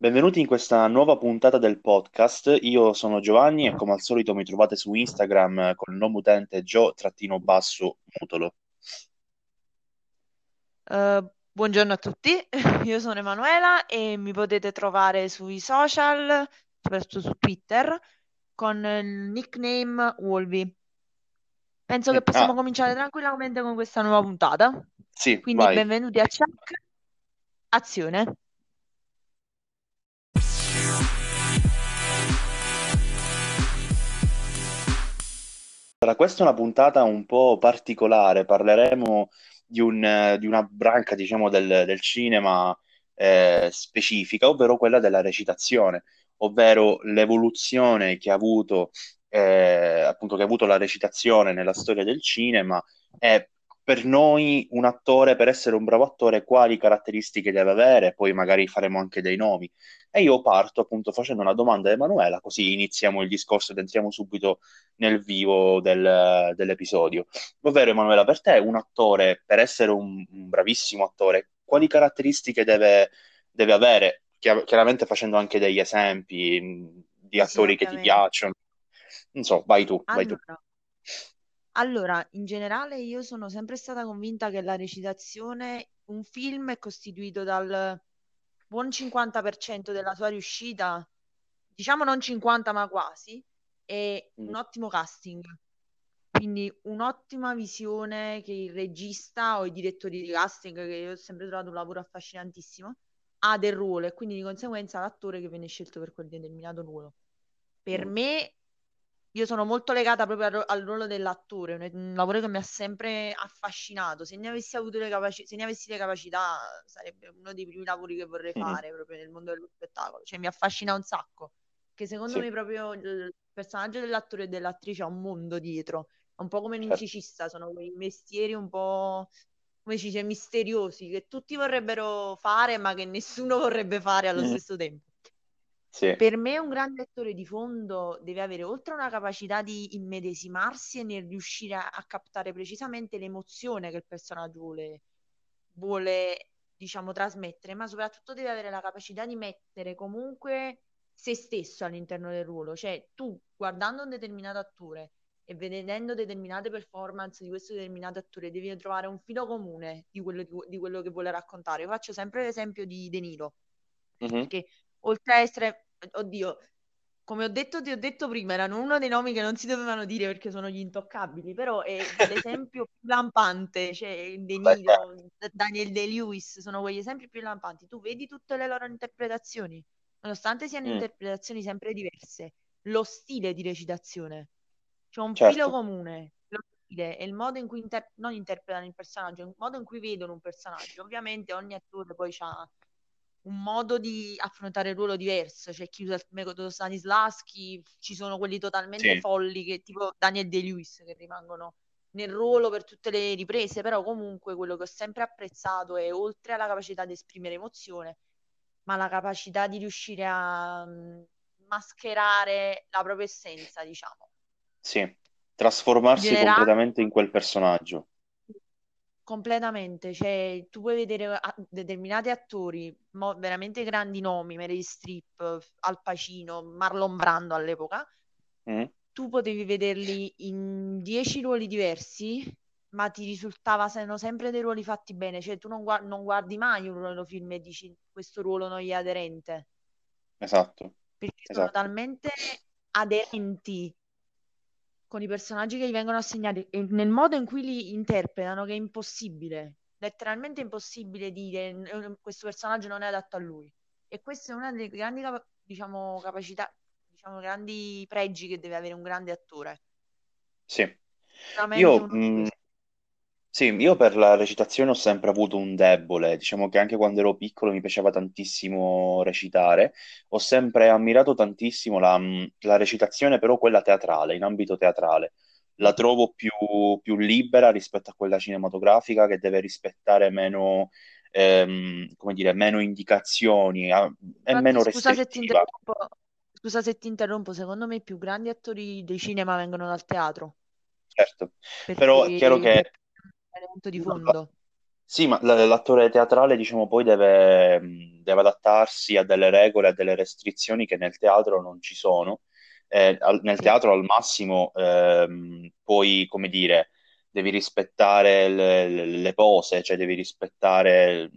Benvenuti in questa nuova puntata del podcast. Io sono Giovanni e come al solito mi trovate su Instagram con il nome utente Gio-Mutolo. Uh, buongiorno a tutti, io sono Emanuela e mi potete trovare sui social, soprattutto su Twitter, con il nickname Wolvi. Penso che possiamo Ah, cominciare tranquillamente con questa nuova puntata. sì, Quindi vai. benvenuti a Chuck. Azione. Allora, questa è una puntata un po' particolare, parleremo di, un- di una branca, diciamo, del, del cinema eh, specifica, ovvero quella della recitazione, ovvero l'evoluzione che ha avuto, eh, appunto, che ha avuto la recitazione nella storia del cinema e per noi un attore, per essere un bravo attore, quali caratteristiche deve avere, poi magari faremo anche dei nomi. E io parto appunto facendo una domanda a Emanuela, così iniziamo il discorso ed entriamo subito nel vivo del- dell'episodio. Ovvero, Emanuela, per te un attore, per essere un, un bravissimo attore, quali caratteristiche deve, deve avere? Chia- chiaramente facendo anche degli esempi di attori che ti piacciono. Non so, vai tu, vai tu. Allora, in generale io sono sempre stata convinta che la recitazione, un film è costituito dal buon 50% della sua riuscita, diciamo non 50 ma quasi, è Mm, un ottimo casting. Quindi un'ottima visione che il regista o i direttori di casting, che io ho sempre trovato un lavoro affascinantissimo, ha del ruolo e quindi di conseguenza l'attore che viene scelto per quel determinato ruolo. Per mm, me, io sono molto legata proprio al, ro- al ruolo dell'attore, un, un lavoro che mi ha sempre affascinato. Se ne avessi avuto le capaci- se ne avessi le capacità, sarebbe uno dei primi lavori che vorrei mm, fare proprio nel mondo dello spettacolo. Cioè, mi affascina un sacco, che secondo Sì, me proprio il personaggio dell'attore e dell'attrice ha un mondo dietro. È un po' come un certo. musicista, sono quei mestieri un po', come si dice, misteriosi, che tutti vorrebbero fare, ma che nessuno vorrebbe fare allo Mm, stesso tempo. Sì, Per me un grande attore di fondo deve avere oltre una capacità di immedesimarsi e nel riuscire a, a captare precisamente l'emozione che il personaggio vuole, vuole, diciamo, trasmettere, ma soprattutto deve avere la capacità di mettere comunque se stesso all'interno del ruolo. Cioè, tu guardando un determinato attore e vedendo determinate performance di questo determinato attore, devi trovare un filo comune di quello, di, di quello che vuole raccontare. Io faccio sempre l'esempio di De Niro, Mhm, perché oltre a essere, oddio, come ho detto, ti ho detto prima, erano uno dei nomi che non si dovevano dire perché sono gli intoccabili, però è l'esempio più lampante, cioè De. Niro, Daniel De-Lewis, sono quegli esempi più lampanti. Tu vedi tutte le loro interpretazioni, nonostante siano Mm, interpretazioni sempre diverse, lo stile di recitazione, c'è un filo certo. comune, lo stile e il modo in cui inter- non interpretano il personaggio, il modo in cui vedono un personaggio. Ovviamente ogni attore poi ha un modo di affrontare il ruolo diverso. C'è chi usa il metodo Stanislavski, ci sono quelli totalmente Sì, folli, che, tipo Daniel De-Lewis, che rimangono nel ruolo per tutte le riprese, però comunque quello che ho sempre apprezzato è oltre alla capacità di esprimere emozione, ma la capacità di riuscire a mh, mascherare la propria essenza, diciamo. sì. Trasformarsi generale, completamente in quel personaggio. Completamente, cioè tu puoi vedere a- determinati attori, mo- veramente grandi nomi, Meryl Streep, Al Pacino, Marlon Brando all'epoca, Mm, tu potevi vederli in dieci ruoli diversi, ma ti risultava siano sempre dei ruoli fatti bene, cioè tu non, gua- non guardi mai un loro film e dici questo ruolo non gli è aderente, Esatto, perché sono esatto. talmente aderenti con i personaggi che gli vengono assegnati e nel modo in cui li interpretano che è impossibile, letteralmente impossibile dire "Eh, questo personaggio non è adatto a lui. E questa è una delle grandi, diciamo, capacità, diciamo, grandi pregi che deve avere un grande attore. Sì. Io, mh, questi. Sì, io per la recitazione ho sempre avuto un debole, diciamo che anche quando ero piccolo mi piaceva tantissimo recitare, ho sempre ammirato tantissimo la, mh, la recitazione, però quella teatrale, in ambito teatrale. La Sì. trovo più, più libera rispetto a quella cinematografica che deve rispettare meno, ehm, come dire, meno indicazioni, è Infatti, meno scusa se ti restrittiva. interrompo, scusa se ti interrompo, secondo me i più grandi attori di cinema vengono dal teatro, Certo, perché però è chiaro che elemento di fondo. Sì, ma l'attore teatrale, diciamo, poi deve, mh, deve adattarsi a delle regole, a delle restrizioni che nel teatro non ci sono. Eh, al- nel teatro al massimo, ehm, poi, come dire, devi rispettare le, le- le pose, cioè devi rispettare,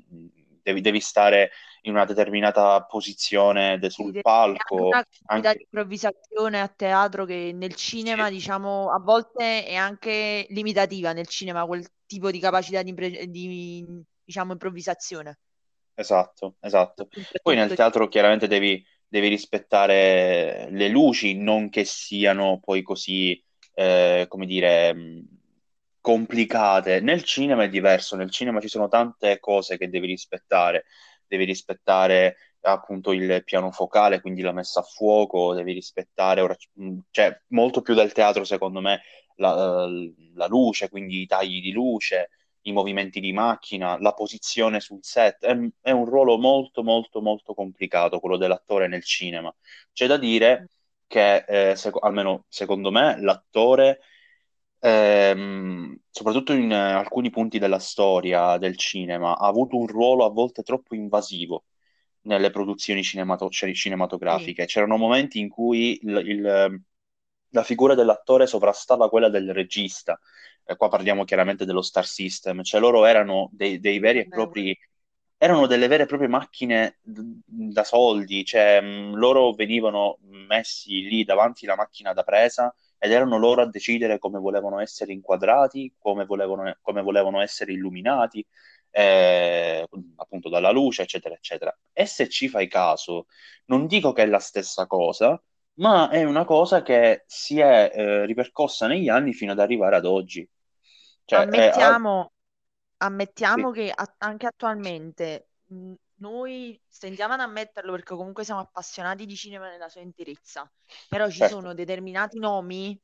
devi, devi stare in una determinata posizione de- Sì, sul anche palco, una capacità di anche... improvvisazione a teatro che nel Sì, cinema, diciamo, a volte è anche limitativa nel cinema, quel tipo di capacità di, impre- di, diciamo, improvvisazione. Esatto, esatto. Poi nel teatro chiaramente devi, devi rispettare le luci, non che siano poi così, eh, come dire, complicate. Nel cinema è diverso, nel cinema ci sono tante cose che devi rispettare. Devi rispettare appunto il piano focale, quindi la messa a fuoco, devi rispettare, ora, cioè molto più del teatro secondo me, la, la luce, quindi i tagli di luce i movimenti di macchina, la posizione sul set. È, è un ruolo molto, molto, molto complicato quello dell'attore nel cinema. C'è da dire che, eh, seco- almeno secondo me, l'attore, ehm, soprattutto in eh, alcuni punti della storia del cinema, ha avuto un ruolo a volte troppo invasivo nelle produzioni cinemato- cinematografiche. C'erano momenti in cui il- il- la figura dell'attore sovrastava quella del regista. Eh, qua parliamo chiaramente dello Star System, cioè loro erano dei, dei veri e Beh, propri, erano delle vere e proprie macchine da soldi, cioè mh, loro venivano messi lì davanti alla macchina da presa ed erano loro a decidere come volevano essere inquadrati, come volevano, come volevano essere illuminati, eh, appunto dalla luce, eccetera, eccetera. E se ci fai caso, non dico che è la stessa cosa, ma è una cosa che si è eh, ripercossa negli anni fino ad arrivare ad oggi. Cioè, è- ha- Ammettiamo, sì, ammettiamo che a- anche attualmente mh, noi stendiamo ad ammetterlo perché comunque siamo appassionati di cinema nella sua interezza, però ci certo, sono determinati nomi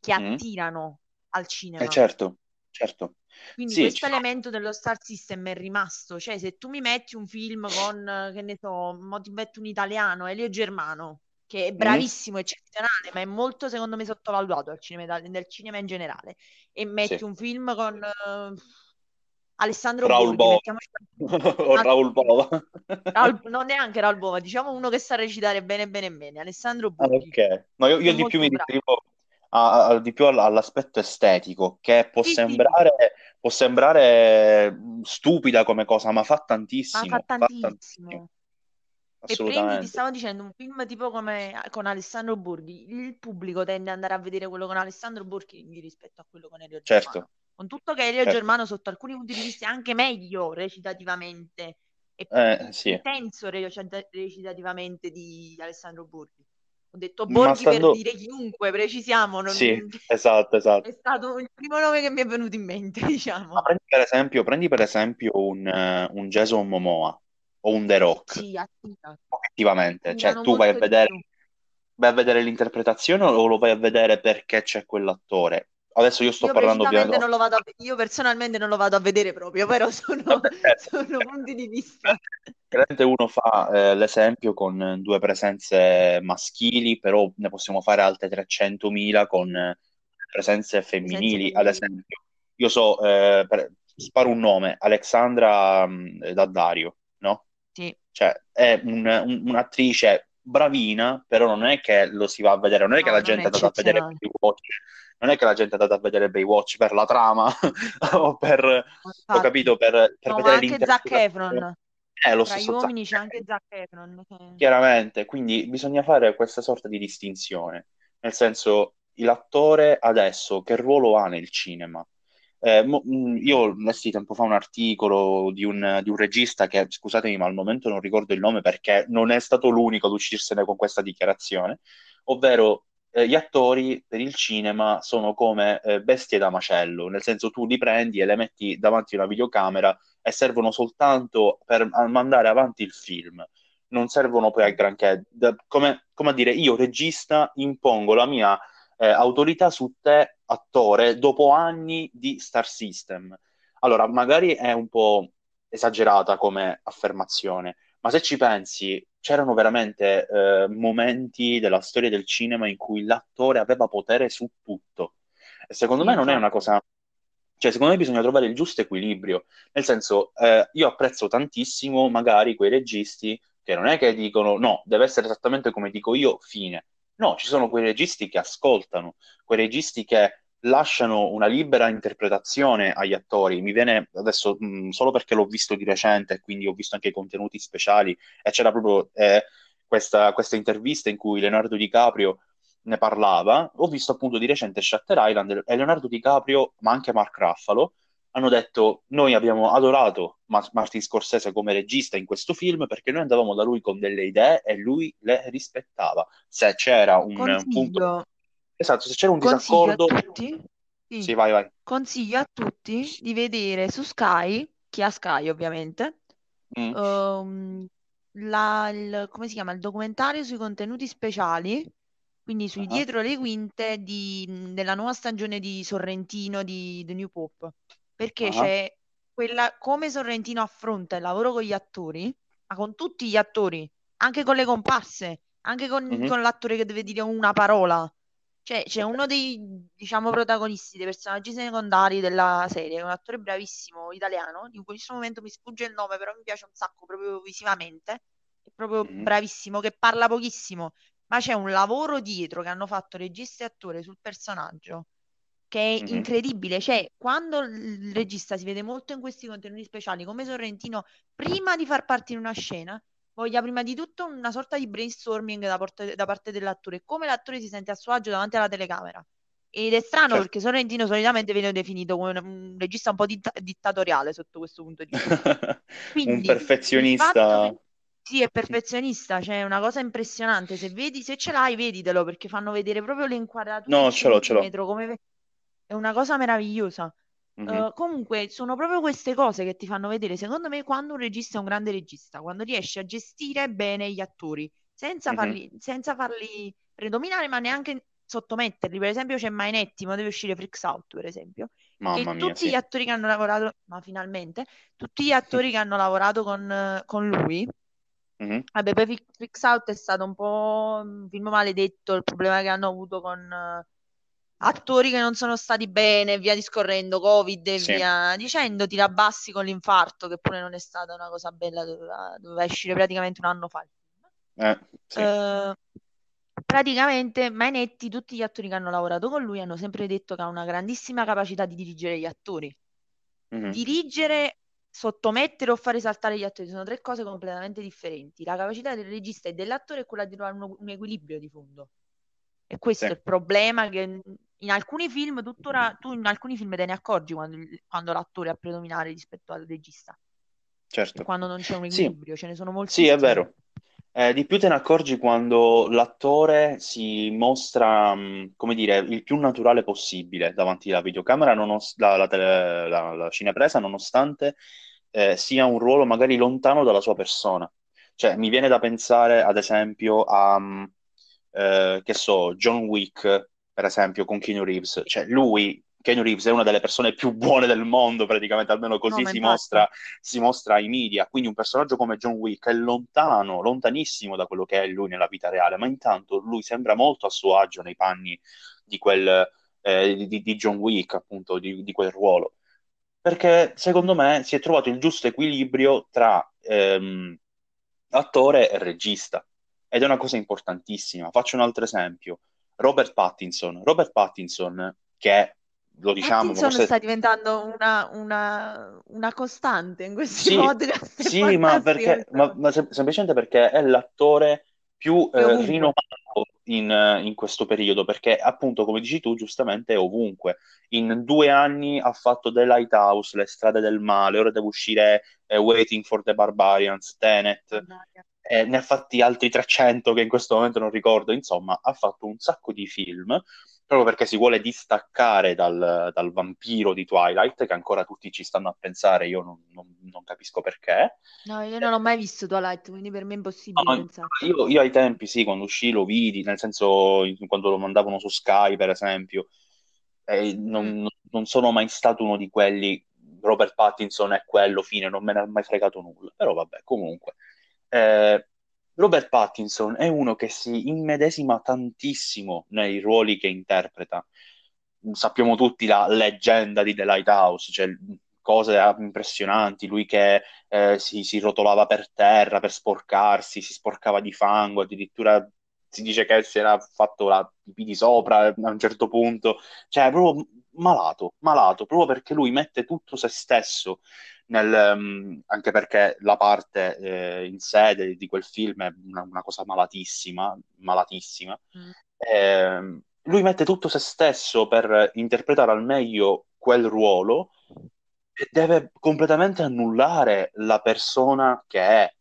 che Mm. attirano al Eh, cinema. certo, certo. Quindi Sì, questo elemento dello star system è rimasto, cioè se tu mi metti un film con, eh, che ne so, mo ti metto un italiano, Elio Germano, che è Mm? bravissimo, eccezionale, ma è molto secondo me sottovalutato al cinema, nel cinema in generale, e Sì. metti un film con eh, Alessandro Raul Borghi, Bova mettiamoci o ma- Raul Bova. Raul- non neanche Raul Bova, diciamo uno che sa recitare bene bene bene, Alessandro Ah, Borghi, ok. No, io, io di più mi riferivo a- a- di più all- all'aspetto estetico, che può Sì, sì, sembrare, può sembrare stupida come cosa, ma fa ma fa tantissimo, fa tantissimo, tantissimo. E prendi, ti stavo dicendo, un film tipo come con Alessandro Borghi, il pubblico tende ad andare a vedere quello con Alessandro Borghi rispetto a quello con Elio Certo. Con tutto che Elio certo. Germano sotto alcuni punti di vista è anche meglio recitativamente e più Eh, sì. intenso recita- recitativamente di Alessandro Borghi. Ho detto Ma Borghi per stando... dire chiunque, precisiamo, Sì, non- esatto, è esatto. stato il primo nome che mi è venuto in mente, Ma diciamo. prendi per esempio, prendi per esempio un, eh, un Jason Momoa o un The Rock, Sì, effettivamente. Cioè, tu vai a vedere, vai a vedere l'interpretazione o lo vai a vedere perché c'è quell'attore? Adesso io sto Io parlando ovviamente... non lo vado a, io personalmente non lo vado a vedere proprio, però sono, Vabbè, sono punti di vista. Chiaramente uno fa eh, l'esempio con due presenze maschili, però ne possiamo fare altre 300.000 con presenze femminili. Ad esempio, io so, eh, per- sparo un nome, Alexandra mh, Daddario, no? Sì, Cioè, è un- un- un'attrice bravina, però non è che lo si va a vedere, non è che no, la non è gente è andata a vedere eccezionale. Baywatch, non è che la gente è andata a vedere Baywatch per la trama o per, ho Infatti, capito, per, per no, vedere anche Zac l'interpretazione. Efron. Eh, lo Tra gli stesso Zac uomini c'è anche Zac Efron. che- Chiaramente, quindi bisogna fare questa sorta di distinzione, nel senso, l'attore adesso che ruolo ha nel cinema? Eh, mo- mh, io lessi tempo fa un articolo di un, di un regista che, scusatemi, ma al momento non ricordo il nome perché non è stato l'unico ad uscirsene con questa dichiarazione, ovvero eh, gli attori per il cinema sono come eh, bestie da macello, nel senso tu li prendi e le metti davanti a una videocamera e servono soltanto per mandare avanti il film non servono poi a granché. Da- come, come a dire, io regista impongo la mia eh, autorità su te, attore, dopo anni di Star System. Allora, magari è un po' esagerata come affermazione, ma se ci pensi, c'erano veramente eh, momenti della storia del cinema in cui l'attore aveva potere su tutto. E secondo Sì, me non è una cosa Cioè, secondo me bisogna trovare il giusto equilibrio. Nel senso, eh, io apprezzo tantissimo magari quei registi che non è che dicono no, deve essere esattamente come dico io, fine. No, ci sono quei registi che ascoltano, quei registi che lasciano una libera interpretazione agli attori. Mi viene adesso mh, solo perché l'ho visto di recente, quindi ho visto anche i contenuti speciali e c'era proprio eh, questa, questa intervista in cui Leonardo DiCaprio ne parlava. Ho visto appunto di recente Shutter Island e Leonardo DiCaprio, ma anche Mark Ruffalo, hanno detto noi abbiamo adorato Martin Scorsese come regista in questo film perché noi andavamo da lui con delle idee e lui le rispettava. Se c'era un, un punto Esatto, se c'era un Consiglio a disaccordo... tutti, sì, Sì, vai, vai. consiglio a tutti di vedere su Sky, chi ha Sky ovviamente, Mm, ehm, la- il, come si chiama? Il documentario sui contenuti speciali, quindi sui ah, dietro le quinte di- della nuova stagione di Sorrentino di The New Pope, perché ah, c'è quella, come Sorrentino affronta il lavoro con gli attori, ma con tutti gli attori, anche con le comparse, anche con, mhm, con l'attore che deve dire una parola. Cioè, c'è uno dei, diciamo, protagonisti, dei personaggi secondari della serie, un attore bravissimo italiano, di cui in questo momento mi sfugge il nome, però mi piace un sacco proprio visivamente, è proprio mhm, bravissimo, che parla pochissimo, ma c'è un lavoro dietro che hanno fatto regista e attore sul personaggio che è mhm, incredibile. Cioè, quando il regista si vede molto in questi contenuti speciali, come Sorrentino, prima di far partire una scena, voglia prima di tutto una sorta di brainstorming da, porte- da parte dell'attore, come l'attore si sente a suo agio davanti alla telecamera. Ed è strano certo. perché Sorrentino solitamente viene definito come un, un regista un po' ditta- dittatoriale sotto questo punto di vista. Un Quindi fatto perfezionista. che sì, è perfezionista, cioè è una cosa impressionante. Se vedi, se ce l'hai, veditelo perché fanno vedere proprio le inquadrature No, ce l'ho, ce l'ho. come è una cosa meravigliosa. Eh, comunque, sono proprio queste cose che ti fanno vedere, secondo me, quando un regista è un grande regista, quando riesce a gestire bene gli attori, senza mhm, farli, senza farli predominare, ma neanche sottometterli. Per esempio, c'è Mainetti, ma deve uscire Freaks Out, per esempio, Mamma che mia, tutti gli sì. attori che hanno lavorato, ma finalmente, tutti gli attori che hanno lavorato con, con lui Mhm, Vabbè, poi Freaks Out è stato un po' un film maledetto, il problema che hanno avuto con attori che non sono stati bene, via discorrendo, Covid e Sì, via dicendo, ti rabbassi con l'infarto, che pure non è stata una cosa bella, doveva, doveva uscire praticamente un anno fa eh, sì. Eh, praticamente Mainetti, tutti gli attori che hanno lavorato con lui hanno sempre detto che ha una grandissima capacità di dirigere gli attori. Mhm, Dirigere, sottomettere o fare saltare gli attori sono tre cose completamente differenti. La capacità del regista e dell'attore è quella di trovare un, un equilibrio di fondo. E Sì, questo è il problema che in alcuni film, tuttora, tu in alcuni film te ne accorgi quando, quando l'attore è a predominare rispetto al regista e certo. quando non c'è un Sì, equilibrio, ce ne sono sì, è vero. Eh, di più te ne accorgi quando l'attore si mostra, mh, come dire, il più naturale possibile davanti alla videocamera, nonos- la, la tele- la- la cinepresa, nonostante eh, sia un ruolo magari lontano dalla sua persona. Cioè, mi viene da pensare, ad esempio, a, mh, eh, che so, John Wick, per esempio, con Keanu Reeves. Cioè, lui, Keanu Reeves, è una delle persone più buone del mondo, praticamente, almeno No, così ma si mostra si mostra ai media, quindi un personaggio come John Wick è lontano, lontanissimo da quello che è lui nella vita reale, ma intanto lui sembra molto a suo agio nei panni di quel, eh, di, di John Wick, appunto, di, di quel ruolo. Perché secondo me si è trovato il giusto equilibrio tra ehm, attore e regista. Ed è una cosa importantissima. Faccio un altro esempio. Robert Pattinson. Robert Pattinson, che lo diciamo, Pattinson forse sta diventando una, una- una costante in questi Sì, podcast, sì, ma perché, ma, ma sem- semplicemente perché è l'attore più eh, rinomato in, eh, in questo periodo, perché appunto, come dici tu, giustamente è ovunque. In due anni ha fatto The Lighthouse, Le strade del male, ora deve uscire eh, Waiting for the Barbarians, Tenet. Eh, ne ha fatti altri 300 che in questo momento non ricordo, insomma, ha fatto un sacco di film, proprio perché si vuole distaccare dal, dal vampiro di Twilight, che ancora tutti ci stanno a pensare, io non, non- non capisco perché. No, io non ho mai visto Twilight, quindi per me è impossibile No, io, io ai tempi, sì, quando uscì lo vidi, nel senso quando lo mandavano su Sky, per esempio, e Mm. non, non sono mai stato uno di quelli, Robert Pattinson è quello, fine, non me ne ha mai fregato nulla, però vabbè, comunque. Eh, Robert Pattinson è uno che si immedesima tantissimo nei ruoli che interpreta. sappiamo tutti la leggenda di The Lighthouse, cioè cose impressionanti, lui che eh, si, si, rotolava per terra per sporcarsi, si sporcava di fango, addirittura si dice che si era fatto la pipì di sopra a un certo punto, cioè proprio malato, malato, proprio perché lui mette tutto se stesso nel, um, anche perché la parte eh, in sede di quel film è una, una cosa malatissima, malatissima. Mm. Eh, lui mette tutto se stesso per interpretare al meglio quel ruolo e deve completamente annullare la persona che è.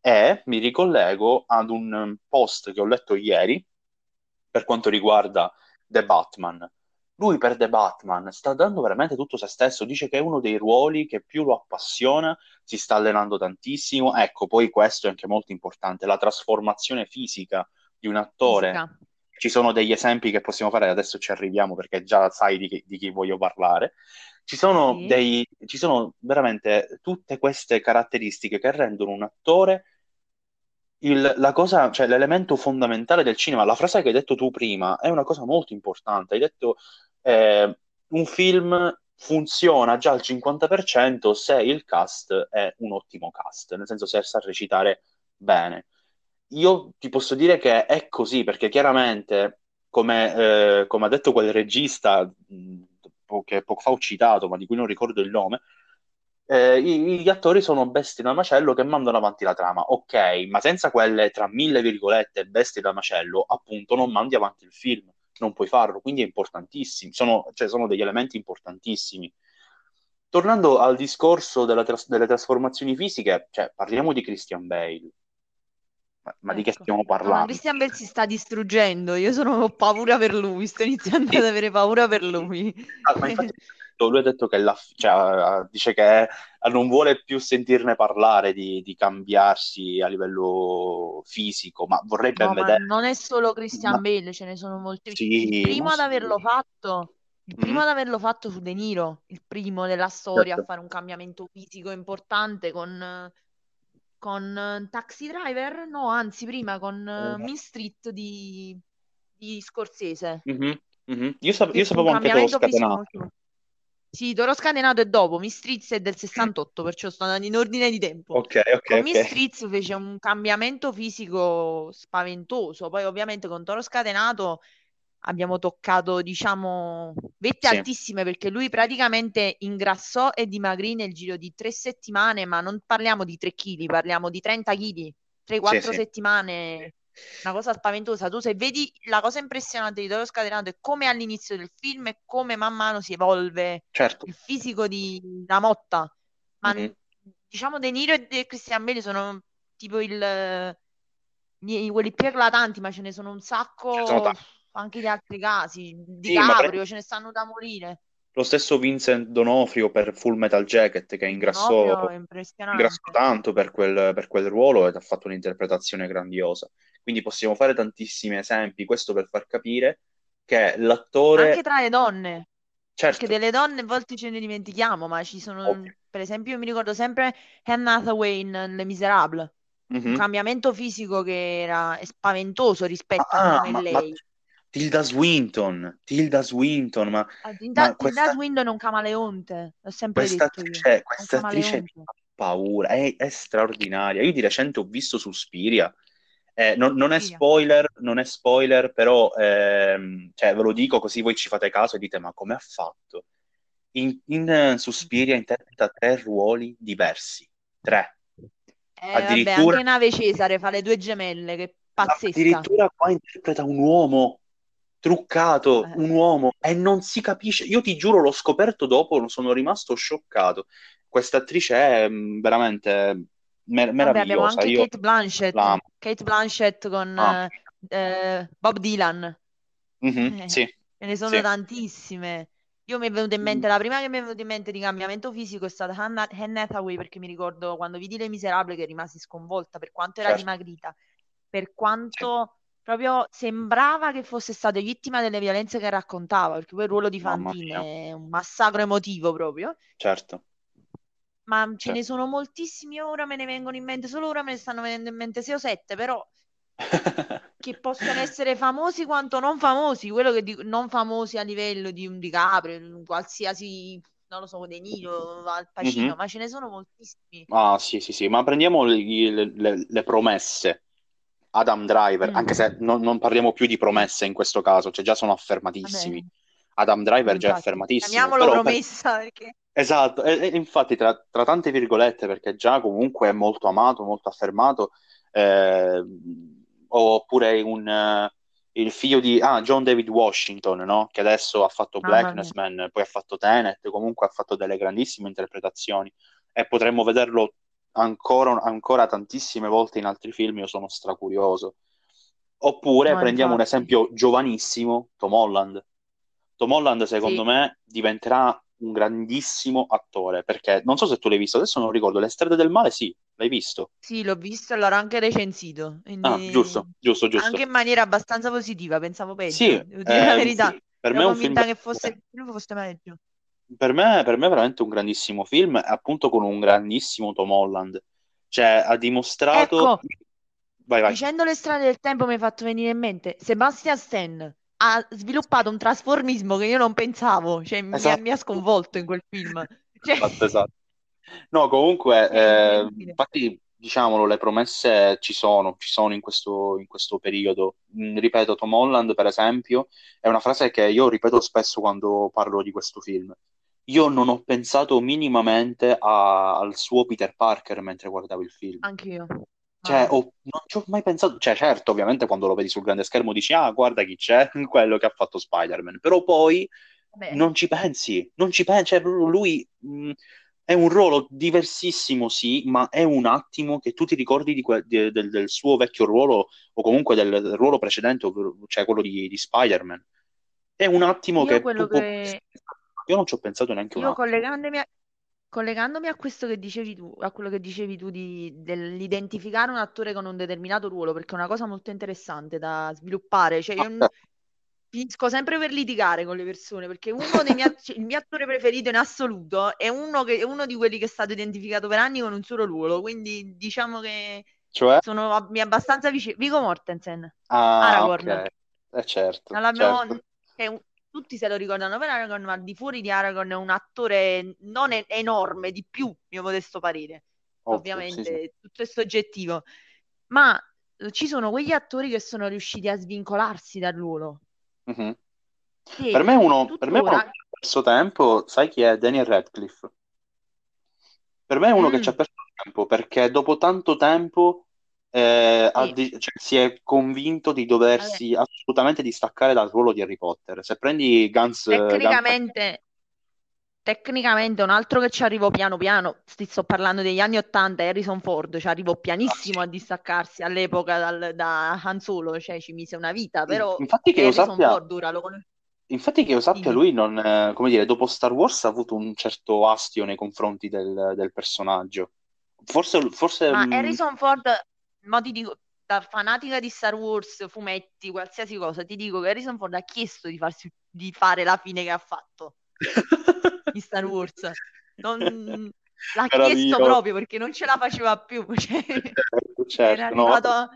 E mi ricollego ad un post che ho letto ieri per quanto riguarda The Batman. Lui per The Batman sta dando veramente tutto se stesso, dice che è uno dei ruoli che più lo appassiona, si sta allenando tantissimo. Ecco, poi questo è anche molto importante, la trasformazione fisica di un attore. Fisica. Ci sono degli esempi che possiamo fare, adesso ci arriviamo perché già sai di chi, di chi voglio parlare. Ci sono, sì. dei, ci sono veramente tutte queste caratteristiche che rendono un attore il, la cosa, cioè l'elemento fondamentale del cinema. La frase che hai detto tu prima è una cosa molto importante. Hai detto eh, un film funziona già al 50% se il cast è un ottimo cast, nel senso se sa recitare bene. Io ti posso dire che è così, perché chiaramente, come, eh, come ha detto quel regista che poco fa ho citato, ma di cui non ricordo il nome, eh, gli attori sono bestie da macello che mandano avanti la trama. Ok, ma senza quelle tra mille virgolette bestie da macello, appunto, non mandi avanti il film non puoi farlo, quindi è importantissimo, sono, cioè, sono degli elementi importantissimi. Tornando al discorso tras- delle trasformazioni fisiche, cioè, parliamo di Christian Bale. Ma, ma ecco. di che ecco. stiamo parlando? No, Christian Bale si sta distruggendo, io sono, ho paura per lui, sto iniziando sì. ad avere paura per lui. Ah, ma infatti lui ha detto che la, cioè, dice che non vuole più sentirne parlare di, di cambiarsi a livello fisico, ma vorrei ben no, vedere. non è solo Christian ma... Bale, ce ne sono molti. Sì, il primo ad averlo fatto, il mm-hmm. primo mm. ad averlo fatto su De Niro, il primo della storia certo. a fare un cambiamento fisico importante con, con Taxi Driver, no, anzi prima con uh, Mean Street di, di Scorsese. Mm-hmm. Mm-hmm. Io, sap- io sapevo anche che lo scatenato. Molto... Sì, Toro Scatenato è dopo, Mistrizia è del 68, perciò sto andando in ordine di tempo. Ok, ok, Con ok. Mistrizia fece un cambiamento fisico spaventoso, poi ovviamente con Toro Scatenato abbiamo toccato, diciamo, vette Sì, altissime perché lui praticamente ingrassò e dimagrì nel giro di tre settimane, ma non parliamo di 3 kg, parliamo di 30 kg, 3-4 sì, sì. Una cosa spaventosa. Tu se vedi la cosa impressionante di Toro Scatenato è come all'inizio del film e come man mano si evolve certo. il fisico di La Motta. Ma mm-hmm. diciamo De Niro e Christian Bale sono tipo il quelli più eclatanti, ma ce ne sono un sacco sono anche di altri casi. Di sì, Caprio, pre... ce ne stanno da morire. Lo stesso Vincent Donofrio per Full Metal Jacket che ingrassò, ingrassò tanto per quel, per quel ruolo ed ha fatto un'interpretazione grandiosa. Quindi possiamo fare tantissimi esempi, questo per far capire che l'attore... Anche tra le donne. Certo. Perché delle donne a volte ce ne dimentichiamo, ma ci sono, Ovvio. per esempio, io mi ricordo sempre Anne Hathaway in Le Miserable, mm-hmm. un cambiamento fisico che era spaventoso rispetto ah, a ma, lei. Ma... Tilda Swinton, Tilda Swinton, ma, ah, Tilda, ma questa... Tilda Swinton è un camaleonte, l'ho sempre questa detto attrice, io. Questa attrice mi fa paura, è, è straordinaria. Io di recente ho visto Suspiria eh, non, non, è spoiler, non è spoiler, però ehm, cioè, ve lo dico così voi ci fate caso e dite ma come ha fatto? In, in Suspiria interpreta tre ruoli diversi, tre. Eh, addirittura, vabbè, anche Nave Cesare fa le due gemelle, che pazzesca. Addirittura qua interpreta un uomo truccato, eh. un uomo, e non si capisce. Io ti giuro, l'ho scoperto dopo, sono rimasto scioccato. Questa attrice è mm, veramente mer- Vabbè, abbiamo anche Io Kate Blanchett, l'amo. Kate Blanchett con Ah, eh, Bob Dylan. mhm, Eh, sì, ce ne sono sì. tantissime. Io mi è venuta in mente, la prima che mi è venuta in mente di cambiamento fisico è stata Hannah, Anne Hathaway, perché mi ricordo quando vidi Le Miserabili che rimasi sconvolta per quanto era Certo, dimagrita, per quanto proprio sembrava che fosse stata vittima delle violenze che raccontava, perché poi il ruolo di Fantine è un massacro emotivo proprio certo. ma ce ne sono moltissimi, ora me ne vengono in mente, solo ora me ne stanno venendo in mente 6 o 7, però che possono essere famosi quanto non famosi, quello che dico, non famosi a livello di un DiCaprio, qualsiasi, non lo so, De Niro, Al Pacino, Mhm. ma ce ne sono moltissimi. Ah, sì, sì, sì, ma prendiamo le- le- le promesse. Adam Driver, Mm, anche se non, non parliamo più di promesse in questo caso, cioè già sono affermatissimi. Adam Driver già è infatti, affermatissimo, chiamiamolo per- promessa perché... Esatto, e, e infatti tra, tra tante virgolette, perché già comunque è molto amato, molto affermato, eh, oppure un, eh, il figlio di ah, John David Washington, no? Che adesso ha fatto Mamma mia. Blacknessman, poi ha fatto Tenet, comunque ha fatto delle grandissime interpretazioni e potremmo vederlo ancora, ancora tantissime volte in altri film, io sono stracurioso. Oppure No, prendiamo un infatti, esempio giovanissimo, Tom Holland. Tom Holland, secondo sì, me, diventerà un grandissimo attore, perché non so se tu l'hai visto, adesso non ricordo, Le strade del male, sì, l'hai visto? sì, l'ho visto l'ho anche recensito, Ah, quindi giusto, giusto, giusto. anche in maniera abbastanza positiva, pensavo Sì, peggio, un verità. fi- per me Ero è un film che fosse, fosse peggio. Per me, per me è veramente un grandissimo film, appunto con un grandissimo Tom Holland. Cioè, ha dimostrato... Ecco, Vai, vai. dicendo le strade del tempo mi hai fatto venire in mente, Sebastian Stan ha sviluppato un trasformismo che io non pensavo, cioè mi ha, Esatto. mi ha sconvolto in quel film. Cioè, Esatto, esatto. No, comunque, eh, infatti, diciamolo, le promesse ci sono, ci sono in questo, in questo periodo. Mm, ripeto, Tom Holland, per esempio, è una frase che io ripeto spesso quando parlo di questo film. Io non ho pensato minimamente a- al suo Peter Parker mentre guardavo il film. Anch'io. Cioè, Mai. ho- non ci ho mai pensato. Cioè, certo, ovviamente quando lo vedi sul grande schermo dici, ah, guarda chi c'è, quello che ha fatto Spider-Man. Però poi Vabbè, non ci pensi, non ci pensi. Cioè, lui mh, è un ruolo diversissimo, sì, ma è un attimo che tu ti ricordi di que- di- del, del suo vecchio ruolo o comunque del, del ruolo precedente, ovvero- cioè quello di, di Spider-Man. È un attimo io che quello tu che... Io non ci ho pensato neanche un Io attimo. collegandomi a, collegandomi a questo che dicevi tu, a quello che dicevi tu di, dell'identificare un attore con un determinato ruolo, perché è una cosa molto interessante da sviluppare. Cioè, io n- finisco sempre per litigare con le persone, perché uno dei miei, cioè, il mio attore preferito in assoluto è uno, che, è uno di quelli che è stato identificato per anni con un solo ruolo, quindi diciamo che Cioè? sono a- mi è abbastanza vicino. Vigo Mortensen, Ah. Aragorn. Eh, certo, certo. è un- tutti se lo ricordano per Aragorn, ma di fuori di Aragorn è un attore non e- enorme, di più, mio modesto parere. Ovvio, sì, sì. Ovviamente tutto è soggettivo, ma eh, ci sono quegli attori che sono riusciti a svincolarsi dal ruolo. Mhm. Che Per me uno, per me uno che ha perso tempo, sai chi è? Daniel Radcliffe. Per me è uno che ci ha Mm, perso tempo perché dopo tanto tempo eh, sì, di- cioè, si è convinto di vabbè, doversi assolutamente distaccare dal ruolo di Harry Potter. Se prendi Guns, Guns tecnicamente, tecnicamente un altro che ci arrivò piano piano, sto parlando degli anni 80, Harrison Ford ci arrivò Ah, pianissimo sì. a distaccarsi all'epoca dal- da Han Solo, cioè ci mise una vita, però Infatti che io Harrison sappia, Ford ora lo conosco. infatti che io sappia lui non, eh, come dire, dopo Star Wars ha avuto un certo astio nei confronti del, del personaggio. Forse, forse Ma mh, Harrison Ford, mo ti dico, da fanatica di Star Wars, fumetti, qualsiasi cosa, ti dico che Harrison Ford ha chiesto di, farsi, di fare la fine che ha fatto in Star Wars. Non- l'ha chiesto meraviglioso. proprio perché non ce la faceva più. Cioè, Certo, era certo, no, arrivato a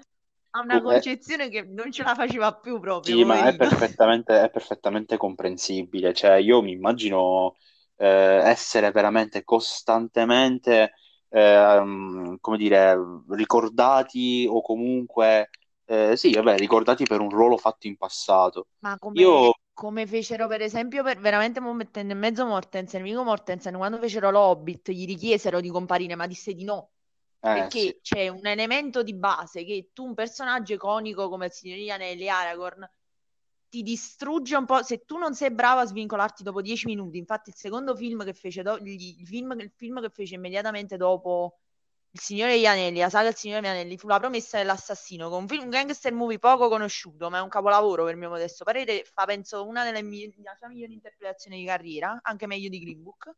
a una concezione che non ce la faceva più proprio, Sì, ma è perfettamente, è perfettamente comprensibile. Cioè, io mi immagino eh, essere veramente costantemente, ehm, come dire, ricordati o comunque, eh, sì, vabbè, ricordati per un ruolo fatto in passato. Ma come, Io, come fecero per esempio, per, veramente mettendo in mezzo Mortensen, Viggo Mortensen, quando fecero l'Hobbit, gli richiesero di comparire, ma disse di no, eh, sì, perché c'è un elemento di base che tu, un personaggio iconico come il Signore degli Anelli, Aragorn, ti distrugge un po', se tu non sei bravo a svincolarti dopo dieci minuti, infatti il secondo film che fece, do- gli- il film, il film che fece immediatamente dopo Il Signore degli Anelli, la saga Il Signore degli Anelli, fu La promessa dell'assassino, con un, film, un gangster movie poco conosciuto, ma è un capolavoro per mio modesto parere, fa penso una delle mie, sua migliori interpretazioni di carriera, anche meglio di Green Book,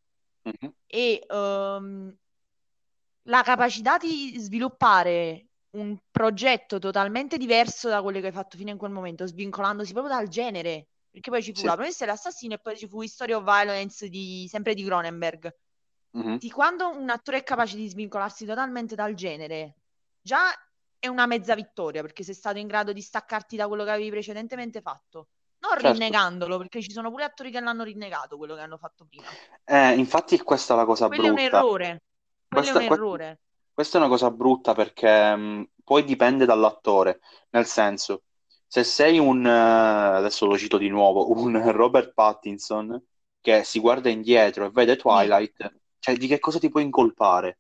Mhm. e ehm, la capacità di sviluppare un progetto totalmente diverso da quello che hai fatto fino in quel momento, svincolandosi proprio dal genere. Perché poi ci fu Sì. La promessa dell'assassino e poi ci fu History of Violence di, sempre di Cronenberg. Mhm. Di quando un attore è capace di svincolarsi totalmente dal genere, già è una mezza vittoria, perché sei stato in grado di staccarti da quello che avevi precedentemente fatto. Non Certo. rinnegandolo, perché ci sono pure attori che l'hanno rinnegato quello che hanno fatto prima. Eh, infatti questa è la cosa Quello è un brutta. errore. Quello è un errore. Questa è una cosa brutta perché mh, poi dipende dall'attore, nel senso, se sei un, eh, adesso lo cito di nuovo, un Robert Pattinson che si guarda indietro e vede Twilight, cioè di che cosa ti puoi incolpare?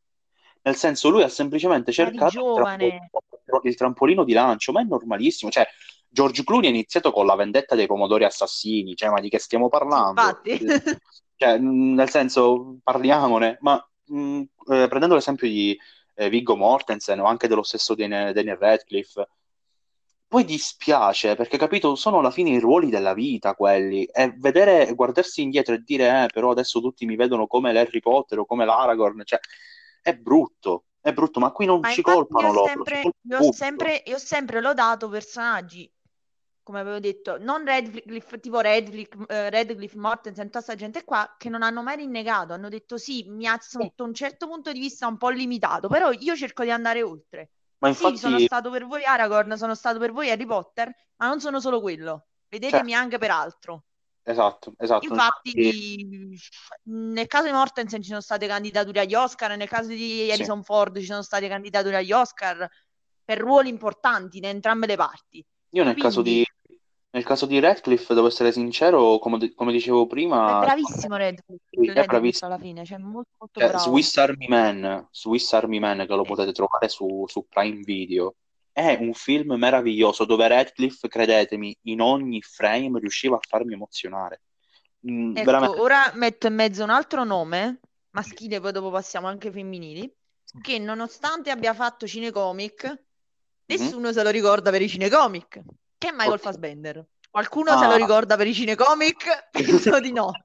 Nel senso, lui ha semplicemente cercato il trampolino, il trampolino di lancio, ma è normalissimo. Cioè, George Clooney ha iniziato con la vendetta dei pomodori assassini, cioè, ma di che stiamo parlando? infatti. Cioè, nel senso, parliamone, ma mh, eh, prendendo l'esempio di eh, Viggo Mortensen o anche dello stesso Dan- Daniel Radcliffe, poi dispiace perché, capito, sono alla fine i ruoli della vita quelli. E vedere, guardarsi indietro e dire, eh, però adesso tutti mi vedono come l'Harry Potter o come l'Aragorn, cioè, è brutto, è brutto, ma qui non Ma ci colpano loro, sempre, io sempre, io ho sempre lodato personaggi, come avevo detto, non Radcliffe, tipo Radcliffe, eh, Radcliffe, Mortensen, tutta questa gente qua, che non hanno mai rinnegato, hanno detto sì, mi ha sotto un certo punto di vista un po' limitato, però io cerco di andare oltre. Ma Sì, sono infatti, stato per voi Aragorn, sono stato per voi Harry Potter, ma non sono solo quello. Vedetemi certo, anche per altro. esatto, esatto, infatti, Infatti, nel caso di Mortensen ci sono state candidature agli Oscar, nel caso di sì. Harrison Ford ci sono state candidature agli Oscar per ruoli importanti in entrambe le parti. Io nel caso Quindi di, nel caso di Radcliffe, devo essere sincero, come, come dicevo è prima, bravissimo Radcliffe, sì, è bravissimo. alla fine, cioè molto molto Cioè, bravo. Swiss Army Man, Swiss Army Man, che lo potete trovare su, su Prime Video, è un film meraviglioso dove Radcliffe, credetemi, in ogni frame riusciva a farmi emozionare. Mm, Ecco, veramente. ora metto in mezzo un altro nome, maschile, poi dopo passiamo anche ai femminili, che nonostante abbia fatto cinecomic, Mhm. nessuno se lo ricorda per i cinecomic, che è Michael. Fassbender. Qualcuno se lo Ah. ricorda per i cinecomic? Penso di no.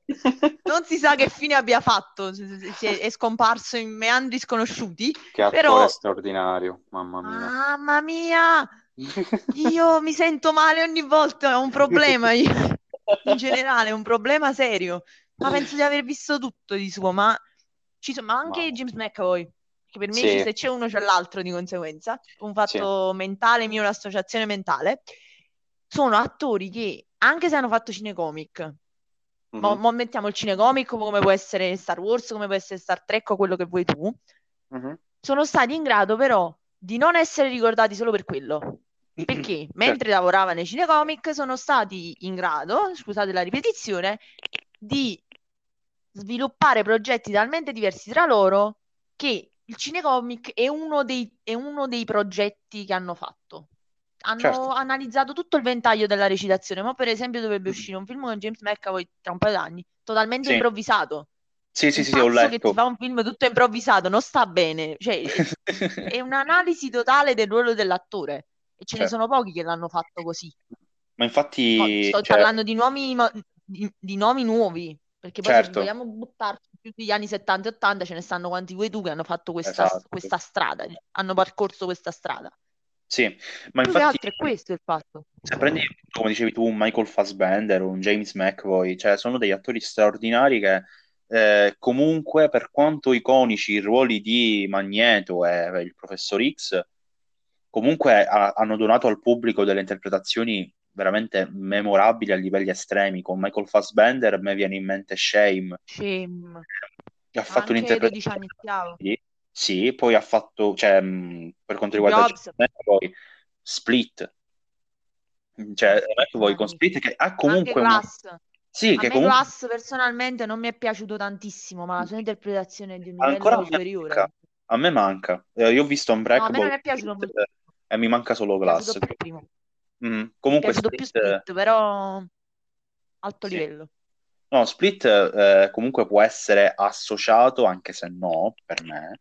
Non si sa che fine abbia fatto, si- è, è scomparso in meandri sconosciuti, Che attore però straordinario, mamma mia. mamma mia, io mi sento male ogni volta, ho un problema io, in generale, è un problema serio, ma penso di aver visto tutto di suo, ma, ci sono, ma anche Mamma. James McAvoy, che per me Sì, se c'è uno c'è l'altro di conseguenza, un sì. fatto mentale mio, un'associazione mentale, sono attori che, anche se hanno fatto cinecomic, mo, Mhm, mo mettiamo il cinecomic come può essere Star Wars, come può essere Star Trek o quello che vuoi tu, mhm. sono stati in grado però di non essere ricordati solo per quello. Perché Certo. mentre lavoravano nei cinecomic sono stati in grado, scusate la ripetizione, di sviluppare progetti talmente diversi tra loro che il cinecomic è uno dei, è uno dei progetti che hanno fatto. Hanno Certo. analizzato tutto il ventaglio della recitazione, ma per esempio dovrebbe uscire un film con James McAvoy tra un paio d'anni, totalmente Sì. improvvisato. Sì, sì, sì, sì, ho pazzo che ti letto. fa un film tutto improvvisato non sta bene, cioè è, un'analisi totale del ruolo dell'attore e ce ne Certo. sono pochi che l'hanno fatto così. Ma infatti, sto cioè, parlando di nomi, di, di nomi nuovi, perché poi se certo, vogliamo buttarci più degli anni 70 e 80 ce ne stanno quanti vuoi tu che hanno fatto questa, esatto. questa strada, hanno percorso questa strada. Sì, ma Più che infatti, altro è questo il fatto. se prendi, come dicevi tu, un Michael Fassbender o un James McAvoy, cioè sono degli attori straordinari che eh, comunque, per quanto iconici i ruoli di Magneto e il Professor X, comunque ha- hanno donato al pubblico delle interpretazioni veramente memorabili a livelli estremi. Con Michael Fassbender a me viene in mente Shame, Shame. che ha fatto Anche 12 anni un'interpretazione Sì, poi ha fatto, cioè, mh, per quanto riguarda Jobs. McAvoy, Split. Cioè, Ah, McAvoy con. Split che ha comunque una... Sì, A che comunque... Glass personalmente non mi è piaciuto tantissimo, ma la sua interpretazione è di un Ancora livello me superiore. manca. A me manca. Eh, io ho visto No, a me non è piaciuto molto. Split, eh, e mi manca solo Glass. è Comunque piaciuto più Split... eh, Split, però alto sì. livello. No, Split eh, comunque può essere associato, anche se no, per me,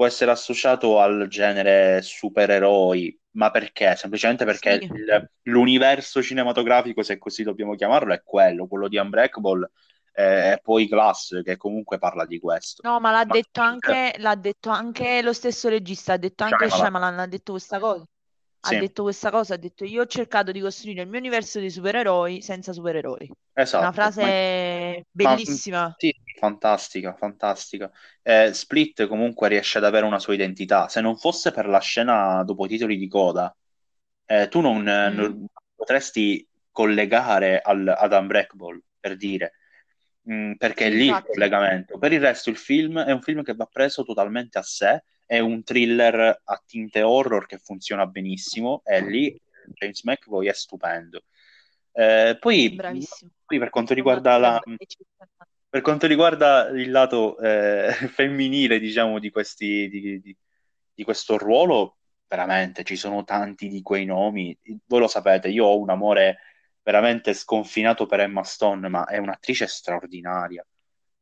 può essere associato al genere supereroi, ma perché? Semplicemente perché Sì, il- l'universo cinematografico, se così dobbiamo chiamarlo, è quello, quello di Unbreakable, eh, e poi Glass, che comunque parla di questo. no, ma l'ha Ma detto anche, l'ha detto anche lo stesso regista, ha detto anche Shyamalan, Shyamalan, ha detto questa cosa. Ha sì, detto questa cosa, ha detto io ho cercato di costruire il mio universo dei supereroi senza supereroi. Una esatto. Ma, frase ma, bellissima. sì, fantastica, fantastica. Eh, Split comunque riesce ad avere una sua identità. Se non fosse per la scena dopo i titoli di coda, eh, tu non, Mm. non potresti collegare al, ad Unbreakable, per dire, Mm, perché è lì il collegamento. Per il resto il film è un film che va preso totalmente a sé, è un thriller a tinte horror che funziona benissimo, e lì James McAvoy è stupendo. Eh, poi, Bravissimo. poi per quanto riguarda la, per quanto riguarda il lato eh, femminile, diciamo, di questi, di, di- di questo ruolo, veramente ci sono tanti di quei nomi. Voi lo sapete, io ho un amore veramente sconfinato per Emma Stone, ma è un'attrice straordinaria.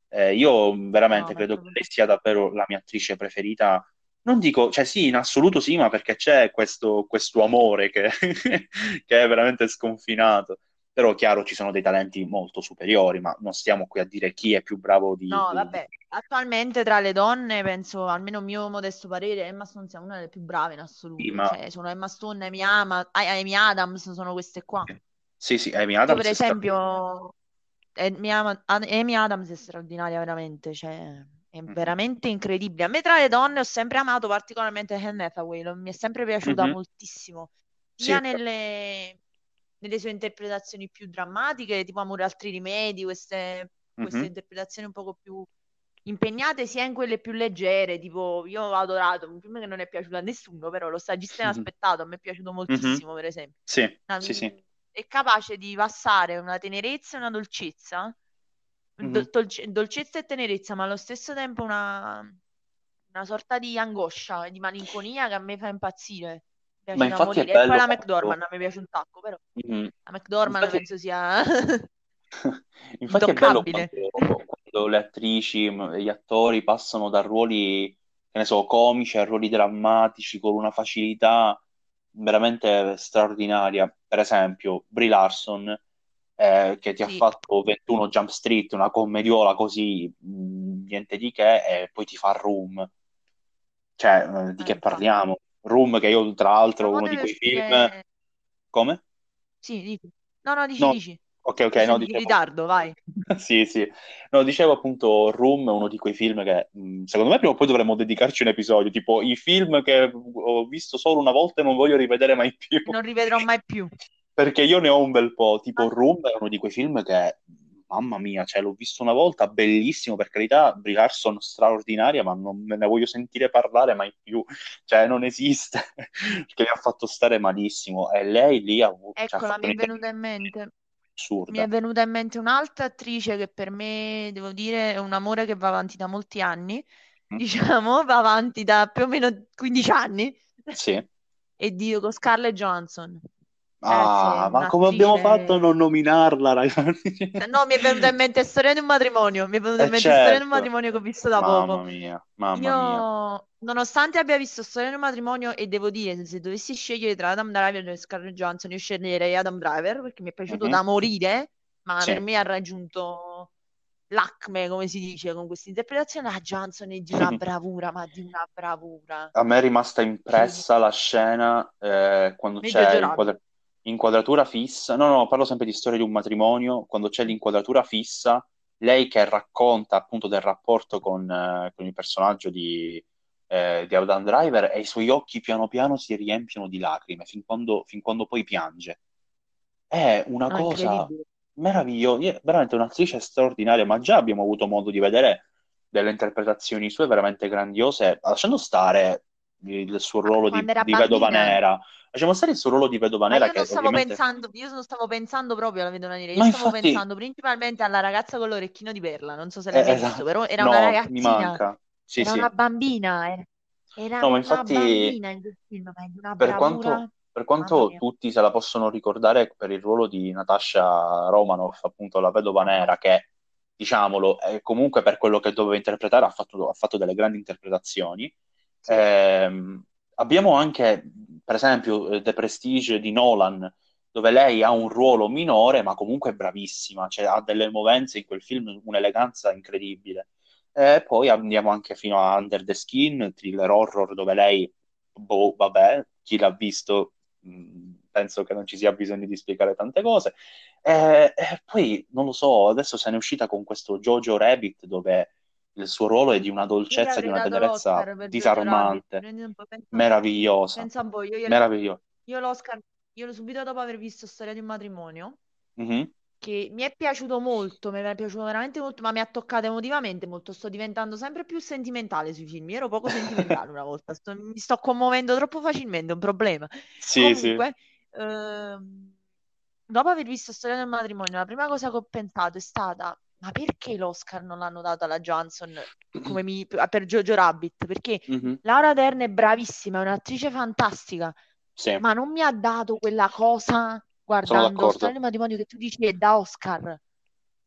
Eh, io veramente No, è credo che lei sia davvero la mia attrice preferita. Non dico, cioè sì, in assoluto sì, ma perché c'è questo, questo amore che, che è veramente sconfinato. Però, chiaro, ci sono dei talenti molto superiori, ma non stiamo qui a dire chi è più bravo di... No, vabbè, attualmente tra le donne penso, almeno mio modesto parere, Emma Stone sia una delle più brave in Sì, assoluto. ma... Cioè, sono Emma Stone, Amy, Ama- Amy Adams, sono queste qua. Sì, sì, Amy Io per Adams è straordinaria. esempio, Ama- Amy Adams è straordinaria veramente, cioè, è veramente incredibile. A me tra le donne ho sempre amato particolarmente Anne Hathaway, mi è sempre piaciuta mhm. moltissimo, Sì, sia nelle, nelle sue interpretazioni più drammatiche, tipo Amore altri rimedi, queste, queste mhm, interpretazioni un poco più impegnate, sia in quelle più leggere, tipo io ho adorato un film che non è piaciuto a nessuno, però Lo stagista inaspettato, a me è piaciuto moltissimo, per esempio. Sì, Una- sì, sì. è capace di passare una tenerezza e una dolcezza, Mhm. do- dolce- dolcezza e tenerezza, ma allo stesso tempo una, una sorta di angoscia e di malinconia che a me fa impazzire. Ma infatti è morire. E poi bello la quando... McDormand mi piace un sacco, però Mhm. la McDormand Infatti... penso sia Infatti è bello quando, quando le attrici e gli attori passano da ruoli, che ne so, comici a ruoli drammatici con una facilità veramente straordinaria. Per esempio, Brie Larson, eh, che ti ha Sì, fatto 21 Jump Street, una commediola così, mh, niente di che, e poi ti fa Room. Cioè, eh, di che infatti. parliamo? Room, che io tra l'altro uno di quei film... uscire... Come? Sì, dici. No, no, dici, No, dici. ok, ok, no, senti in dicevo... ritardo, vai. Sì, sì. No, dicevo appunto Room è uno di quei film che mh, secondo me prima o poi dovremmo dedicarci un episodio, tipo i film che ho visto solo una volta e non voglio rivedere mai più. Non rivedrò mai più. Perché io ne ho un bel po', tipo Ah, Room è uno di quei film che, mamma mia, cioè l'ho visto una volta, bellissimo, per carità, Brie Larson straordinaria, ma non me ne voglio sentire parlare mai più, cioè non esiste, perché mi ha fatto stare malissimo e lei lì ha, avuto, cioè, Eccola, fatto mi è venuta in mente. Mi assurda. è venuta in mente un'altra attrice che per me, devo dire, è un amore che va avanti da molti anni. Mm? Diciamo, va avanti da più o meno 15 anni. Sì. E dico Scarlett Johansson. Ah, Ragazzi, è ma come abbiamo fatto a non nominarla, ragazzi? No, mi è venuta in mente Storia di un matrimonio. Mi è venuta Eh in mente Storia di un certo, matrimonio che ho visto da mamma poco. mia, mamma mia. Io, nonostante abbia visto Storia di un matrimonio, e devo dire, se, dovessi scegliere tra Adam Driver e Scarlett Johansson, io sceglierei Adam Driver perché mi è piaciuto Mhm, da morire, ma Sì. per me ha raggiunto l'acme, come si dice, con questa interpretazione. La Johansson è di una bravura, ma di una bravura. A me è rimasta impressa la scena eh, quando Meglio c'è giorato. inquadra- inquadratura fissa. No, no, parlo sempre di storia di un matrimonio. Quando c'è l'inquadratura fissa, lei che racconta appunto del rapporto con, eh, con il personaggio di, eh, di Adam Driver e i suoi occhi piano piano si riempiono di lacrime fin quando, fin quando poi piange. È una No, cosa meravigliosa, veramente un'attrice straordinaria, ma già abbiamo avuto modo di vedere delle interpretazioni sue veramente grandiose, lasciando stare il suo Ma ruolo di, di vedova nera, lasciamo stare il suo ruolo di vedova Ma nera io che non stavo ovviamente... pensando, io non stavo pensando proprio alla vedova nera, io Ma stavo infatti, pensando principalmente alla ragazza con l'orecchino di perla, non so se l'hai eh, visto, esatto, però era una no, mi ragazzina, manca, sì era sì, una bambina, era, era no, ma una infatti bambina in quel film, ma una per bravura, quanto, per quanto tutti se la possono ricordare per il ruolo di Natasha Romanoff, appunto la vedova nera, che diciamolo, è comunque per quello che doveva interpretare ha fatto, ha fatto delle grandi interpretazioni. sì, Ehm, abbiamo anche, per esempio, eh, The Prestige di Nolan, dove lei ha un ruolo minore, ma comunque è bravissima, cioè ha delle movenze in quel film, un'eleganza incredibile. E poi andiamo anche fino a Under the Skin, thriller horror, dove lei, boh, vabbè, chi l'ha visto, mh, penso che non ci sia bisogno di spiegare tante cose. E, e poi, non lo so, adesso se n'è uscita con questo Jojo Rabbit dove il suo ruolo è di una dolcezza, di una tenerezza disarmante, meravigliosa, Pensa un po', io, io, meravigliosa. io l'Oscar, io l'ho subito dopo aver visto Storia di un matrimonio, Mhm. che mi è piaciuto molto, mi è piaciuto veramente molto, ma mi ha toccato emotivamente molto. Sto diventando sempre più sentimentale sui film. Io ero poco sentimentale una volta, sto- mi sto commuovendo troppo facilmente, è un problema. Sì, sì. Comunque, ehm, dopo aver visto Storia del matrimonio, la prima cosa che ho pensato è stata: ma perché l'Oscar non l'hanno dato alla Johnson come mi- per Jojo Rabbit? Perché Mhm. Laura Dern è bravissima, è un'attrice fantastica, Sì, ma non mi ha dato quella cosa guardando del matrimonio che tu dici è da Oscar.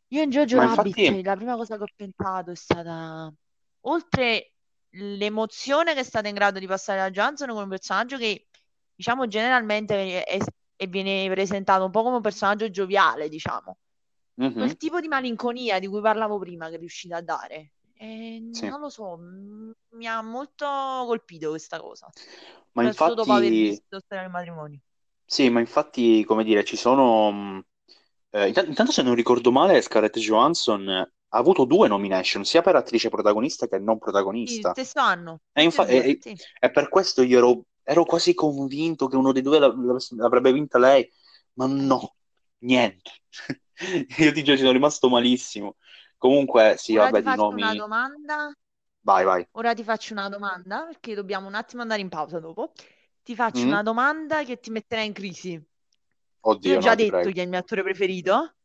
Io in Jojo Ma Rabbit, infatti, la prima cosa che ho pensato è stata, oltre l'emozione che è stata in grado di passare la Johnson come un personaggio che, diciamo, generalmente è- è- viene presentato un po' come un personaggio gioviale, diciamo. Mhm, Quel tipo di malinconia di cui parlavo prima che è riuscita a dare. E sì. non lo so, mi ha molto colpito questa cosa, Ma soprattutto dopo aver infatti, visto Storia del matrimonio. sì, ma infatti, come dire, ci sono... mh, eh, intan- intanto, se non ricordo male, Scarlett Johansson ha avuto due nomination, sia per attrice protagonista che non Sì, protagonista. stesso anno, E, infa- due, e- sì. e per questo io ero, ero quasi convinto che uno dei due la- la- l'avrebbe vinta lei, ma no, niente. Io ti giuro, ci sono rimasto malissimo. Comunque, sì, Ora vabbè, ti di faccio una nomi... domanda, Vai, vai. ora ti faccio una domanda, perché dobbiamo un attimo andare in pausa dopo. Ti faccio Mm? una domanda che ti metterà in crisi. Io Oddio, ho già no, ti detto prego. chi è il mio attore preferito,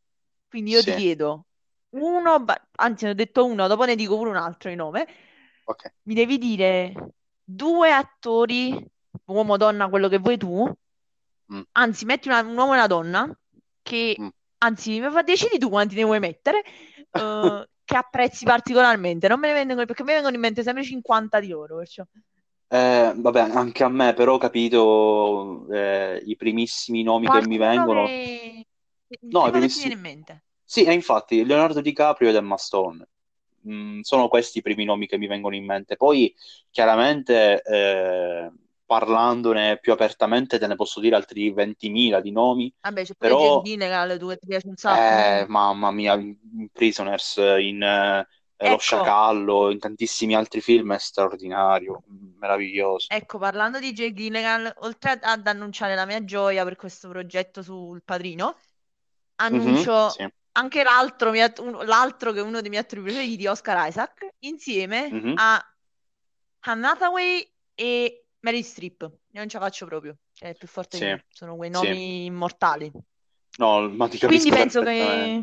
quindi io ti Sì, chiedo uno, ba- anzi ne ho detto uno, dopo ne dico pure un altro di nome. ok. Mi devi dire due attori, uomo donna, quello che vuoi tu, Mm, anzi metti una- un uomo e una donna, che, mm. anzi fa- decidi tu quanti ne vuoi mettere, eh, che apprezzi particolarmente. Non me ne vengono, perché mi vengono in mente sempre 50 di loro, perciò. Eh, vabbè, anche a me però ho capito eh, i primissimi nomi che mi Qualcuno vengono. che... No, i primissimi... in mente. Sì, e infatti Leonardo DiCaprio ed Emma Stone. Mm, sono questi i primi nomi che mi vengono in mente. Poi, chiaramente, eh, parlandone più apertamente, te ne posso dire altri 20.000 di nomi, Vabbè, c'è pure però, Gyllenhaal, tu che ti piace un sacco, eh, quindi... mamma mia, in Prisoners, in eh, Lo Ecco, Sciacallo, in tantissimi altri film è straordinario, meraviglioso. ecco, parlando di Jake Gyllenhaal, oltre ad, annunciare la mia gioia per questo progetto sul Padrino, annuncio sì. anche l'altro, l'altro che è uno dei miei attori preferiti, Oscar Isaac, insieme Mhm. a Anne Hathaway e Meryl Streep. Io non ce la faccio proprio, è più forte Sì, sono quei sì. nomi immortali. No, ma ti Quindi capisco penso perfettamente. che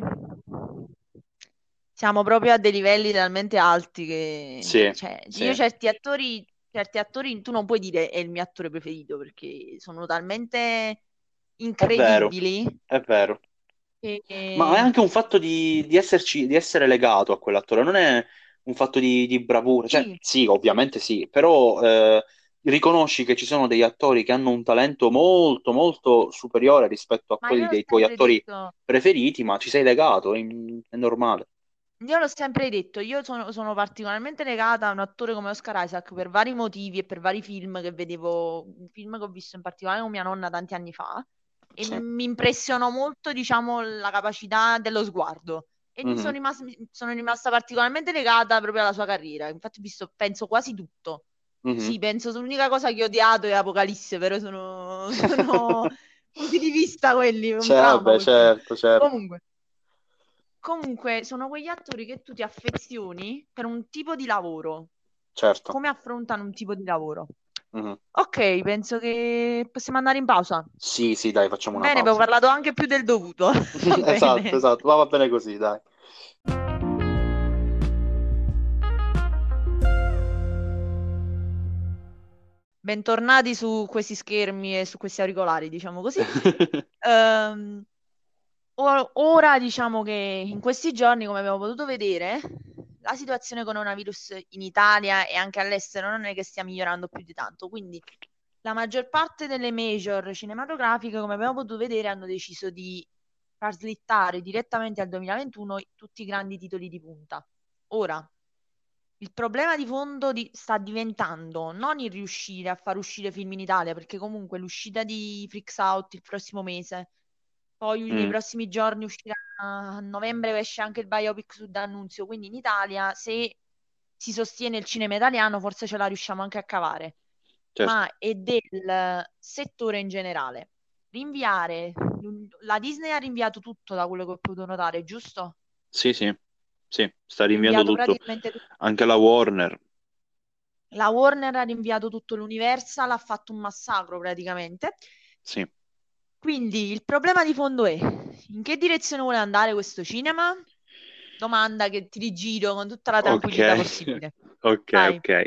siamo proprio a dei livelli talmente alti che, Sì, cioè, io sì, certi attori, certi attori tu non puoi dire è il mio attore preferito perché sono talmente è vero, incredibili è vero. che Ma è anche un fatto di, di esserci, di essere legato a quell'attore, non è un fatto di, di bravura. Cioè, sì, sì, ovviamente sì, però eh, riconosci che ci sono degli attori che hanno un talento molto, molto superiore rispetto a ma quelli dei tuoi attori detto, preferiti, ma ci sei legato, è, è normale. io l'ho sempre detto, io sono, sono particolarmente legata a un attore come Oscar Isaac per vari motivi e per vari film che vedevo, un film che ho visto in particolare con mia nonna tanti anni fa e Sì. mi impressionò molto, diciamo, la capacità dello sguardo. E mi sono rimasta, sono rimasta particolarmente legata proprio alla sua carriera. Infatti, ho visto, penso quasi tutto. Mhm. Sì, penso l'unica cosa che ho odiato è Apocalisse, però sono, sono punti di vista quelli, Cioè, vabbè, certo, certo, Comunque, comunque, sono quegli attori che tu ti affezioni per un tipo di lavoro, certo. come affrontano un tipo di lavoro. Mhm. Ok, penso che possiamo andare in pausa. Sì, sì, dai, facciamo una Bene, abbiamo pausa. parlato anche più del dovuto. Esatto, bene. esatto, ma va bene così, dai. Bentornati su questi schermi e su questi auricolari, diciamo così. Or- ora diciamo che in questi giorni, come abbiamo potuto vedere, la situazione coronavirus in Italia e anche all'estero non è che stia migliorando più di tanto. Quindi la maggior parte delle major cinematografiche, come abbiamo potuto vedere, hanno deciso di far slittare direttamente al 2021 tutti i grandi titoli di punta. Ora, il problema di fondo di- sta diventando non il riuscire a far uscire film in Italia, perché comunque l'uscita di Freaks Out il prossimo mese, poi nei Mm, prossimi giorni uscirà a novembre esce anche il biopic su D'Annunzio, quindi in Italia se si sostiene il cinema italiano forse ce la riusciamo anche a cavare, certo. ma è del settore in generale. Rinviare, la Disney ha rinviato tutto da quello che ho potuto notare, giusto? Sì, sì, sì, sta rinviando tutto. praticamente. Anche la Warner. La Warner ha rinviato tutto l'Universal, ha fatto un massacro praticamente. Sì. Quindi il problema di fondo è in che direzione vuole andare questo cinema? Domanda che ti rigiro con tutta la tranquillità Ok, possibile. ok, Vai. ok.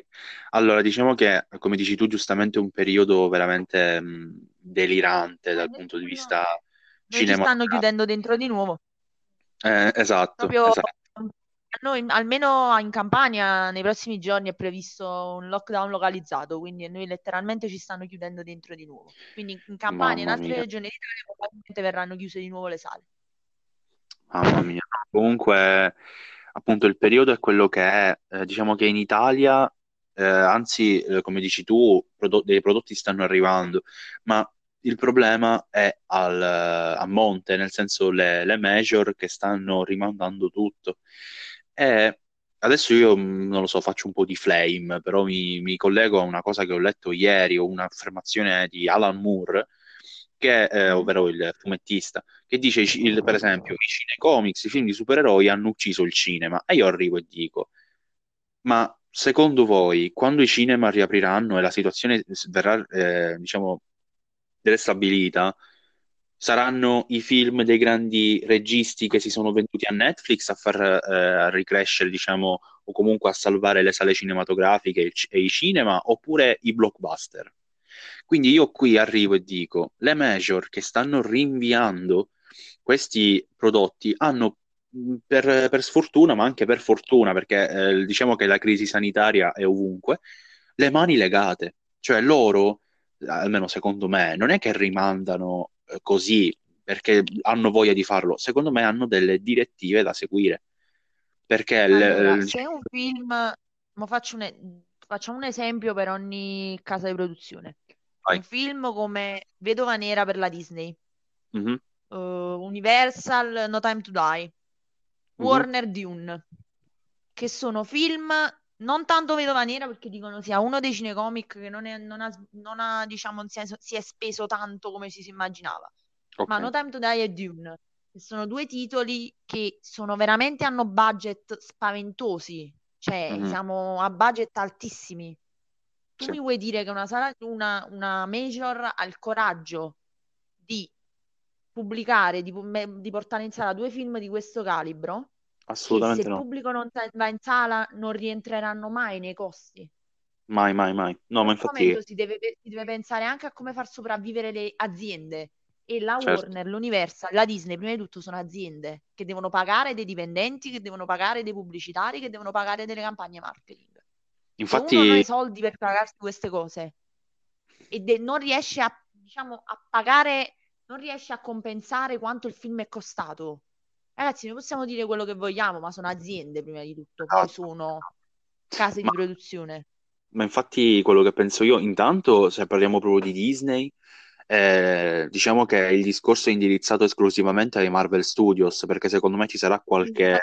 Allora, diciamo che, come dici tu, giustamente è un periodo veramente mh, delirante dal punto di vista Noi ci stanno cinematografico. chiudendo dentro di nuovo. Eh, esatto, Proprio esatto. Noi, almeno in Campania, nei prossimi giorni è previsto un lockdown localizzato, quindi a noi letteralmente ci stanno chiudendo dentro di nuovo. Quindi in Campania e in altre mia, regioni d'Italia probabilmente verranno chiuse di nuovo le sale. mamma mia. Comunque, appunto, il periodo è quello che è. Eh, diciamo che in Italia, eh, anzi, eh, come dici tu, prodo- dei prodotti stanno arrivando, ma il problema è al, a monte, nel senso le, le major che stanno rimandando tutto. E adesso io mh, non lo so, faccio un po' di flame, però mi, mi collego a una cosa che ho letto ieri, o un'affermazione di Alan Moore, che, eh, Mm. ovvero il fumettista, che dice, il- per esempio, i cinecomics, i film di supereroi hanno ucciso il cinema. E io arrivo e dico, ma secondo voi, quando i cinema riapriranno e la situazione verrà, eh, diciamo, restabilita, saranno i film dei grandi registi che si sono venduti a Netflix a far eh, ricrescere, diciamo, o comunque a salvare le sale cinematografiche e i cinema, oppure i blockbuster? Quindi io qui arrivo e dico, le major che stanno rinviando questi prodotti hanno mh, per, per sfortuna, ma anche per fortuna, perché eh, diciamo che la crisi sanitaria è ovunque, le mani legate. Cioè loro, almeno secondo me, non è che rimandano così perché hanno voglia di farlo, secondo me hanno delle direttive da seguire. Perché Allora, l- se un film, ma faccio un, facciamo un esempio per ogni casa di produzione. vai. Un film come Vedova Nera per la Disney, Mhm, eh, Universal, No Time to Die, mhm, Warner Dune, che sono film non tanto Vedova Nera perché dicono sia uno dei cinecomic che non, è- non ha, non ha, diciamo, si è, si è speso tanto come ci si immaginava. Ma No. Time to Die e Dune, che sono due titoli che sono veramente hanno budget spaventosi, cioè Mhm, siamo a budget altissimi. Tu Sì, mi vuoi dire che una, sala, una, una major ha il coraggio di pubblicare, di, di portare in sala due film di questo calibro, che se assolutamente il no. pubblico non va in sala non rientreranno mai nei costi. Mai, mai, mai. No, In ma infatti, momento si deve, si deve pensare anche a come far sopravvivere le aziende. E la certo. Warner, l'Universal, la Disney, prima di tutto sono aziende che devono pagare dei dipendenti, che devono pagare dei pubblicitari, che devono pagare delle campagne marketing. Se uno non ha Infatti, i soldi per pagarsi queste cose e de- non riesce a, diciamo, a pagare, non riesce a compensare quanto il film è costato. Ragazzi, noi possiamo dire quello che vogliamo, ma sono aziende prima di tutto, poi esatto. sono case di Ma, produzione. ma infatti quello che penso io, intanto se parliamo proprio di Disney, eh, diciamo che il discorso è indirizzato esclusivamente ai Marvel Studios, perché secondo me ci sarà qualche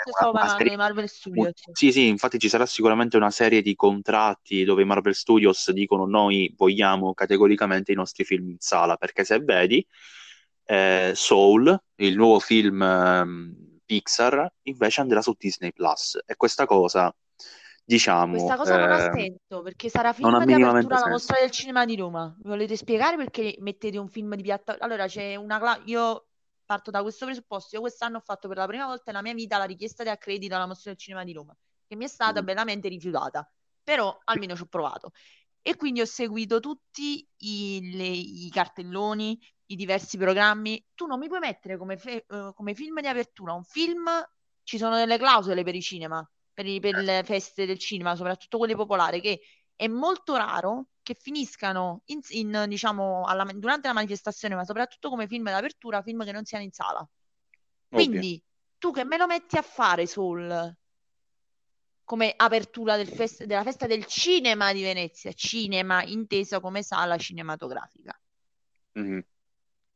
serie, Marvel Studios. sì, sì, infatti ci sarà sicuramente una serie di contratti dove i Marvel Studios dicono noi vogliamo categoricamente i nostri film in sala, perché se vedi eh, Soul, il nuovo film ehm, Pixar, invece andrà su Disney Plus e questa cosa, diciamo, Questa cosa non ha ehm, senso perché sarà film di apertura alla mostra del cinema di Roma. Mi volete spiegare perché mettete un film di piattaforma? Allora c'è una cla- io parto da questo presupposto. Io quest'anno ho fatto per la prima volta nella mia vita la richiesta di accredito alla mostra del cinema di Roma, che mi è stata Mm. bellamente rifiutata, però almeno ci ho provato. E quindi ho seguito tutti i, le- i cartelloni, i diversi programmi. Tu non mi puoi mettere come, fe- eh, come film di apertura un film, ci sono delle clausole per i cinema, per, i- per le feste del cinema, soprattutto quelle popolari, che è molto raro che finiscano in, in, diciamo, alla- durante la manifestazione, ma soprattutto come film d'apertura, film che non siano in sala. Quindi tu che me lo metti a fare Soul? come apertura del fest- della festa del cinema di Venezia, cinema inteso come sala cinematografica. Mhm.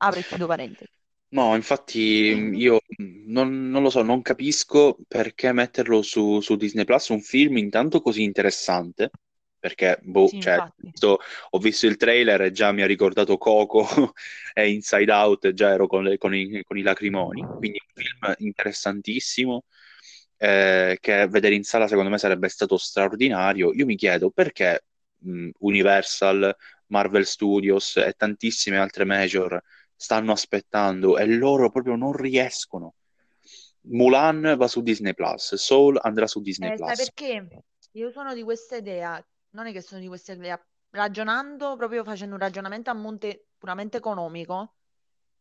Apro e chiudo parentesi. No, infatti Quindi, io non, non lo so, non capisco perché metterlo su, su Disney Plus, un film intanto così interessante, perché boh, sì, cioè, visto, ho visto il trailer e già mi ha ricordato Coco e Inside Out, e già ero con, le- con i, con i lacrimoni, quindi un film interessantissimo, eh, che vedere in sala secondo me sarebbe stato straordinario. Io mi chiedo perché mh, Universal, Marvel Studios e tantissime altre major stanno aspettando e loro proprio non riescono. Mulan va su Disney Plus, Soul andrà su Disney Eh, Plus. perché? Io sono di questa idea, non è che sono di questa idea, ragionando, proprio facendo un ragionamento a monte puramente economico,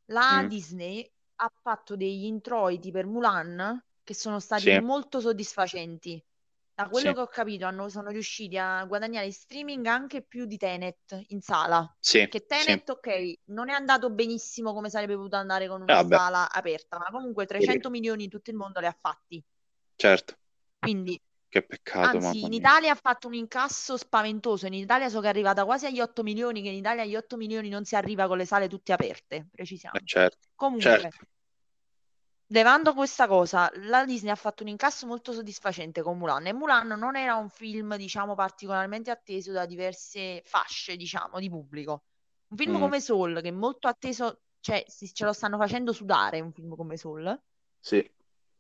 la Mm, Disney ha fatto degli introiti per Mulan che sono stati sì, molto soddisfacenti. Da quello sì, che ho capito, hanno- sono riusciti a guadagnare in streaming anche più di Tenet in sala. sì, Che sì. Tenet, ok, non è andato benissimo come sarebbe potuto andare con una vabbè, sala aperta, ma comunque 300 milioni in tutto il mondo li ha fatti. certo, Quindi che peccato, Anzi, in. Italia ha fatto un incasso spaventoso. In Italia so che è arrivata quasi agli 8 milioni, che in Italia agli 8 milioni non si arriva con le sale tutte aperte, Eh, precisiamo. certo, Comunque, certo. Levando questa cosa, la Disney ha fatto un incasso molto soddisfacente con Mulan e Mulan non era un film, diciamo, particolarmente atteso da diverse fasce, diciamo, di pubblico. Un film Mm, come Soul, che è molto atteso, cioè si- ce lo stanno facendo sudare, un film come Soul. sì,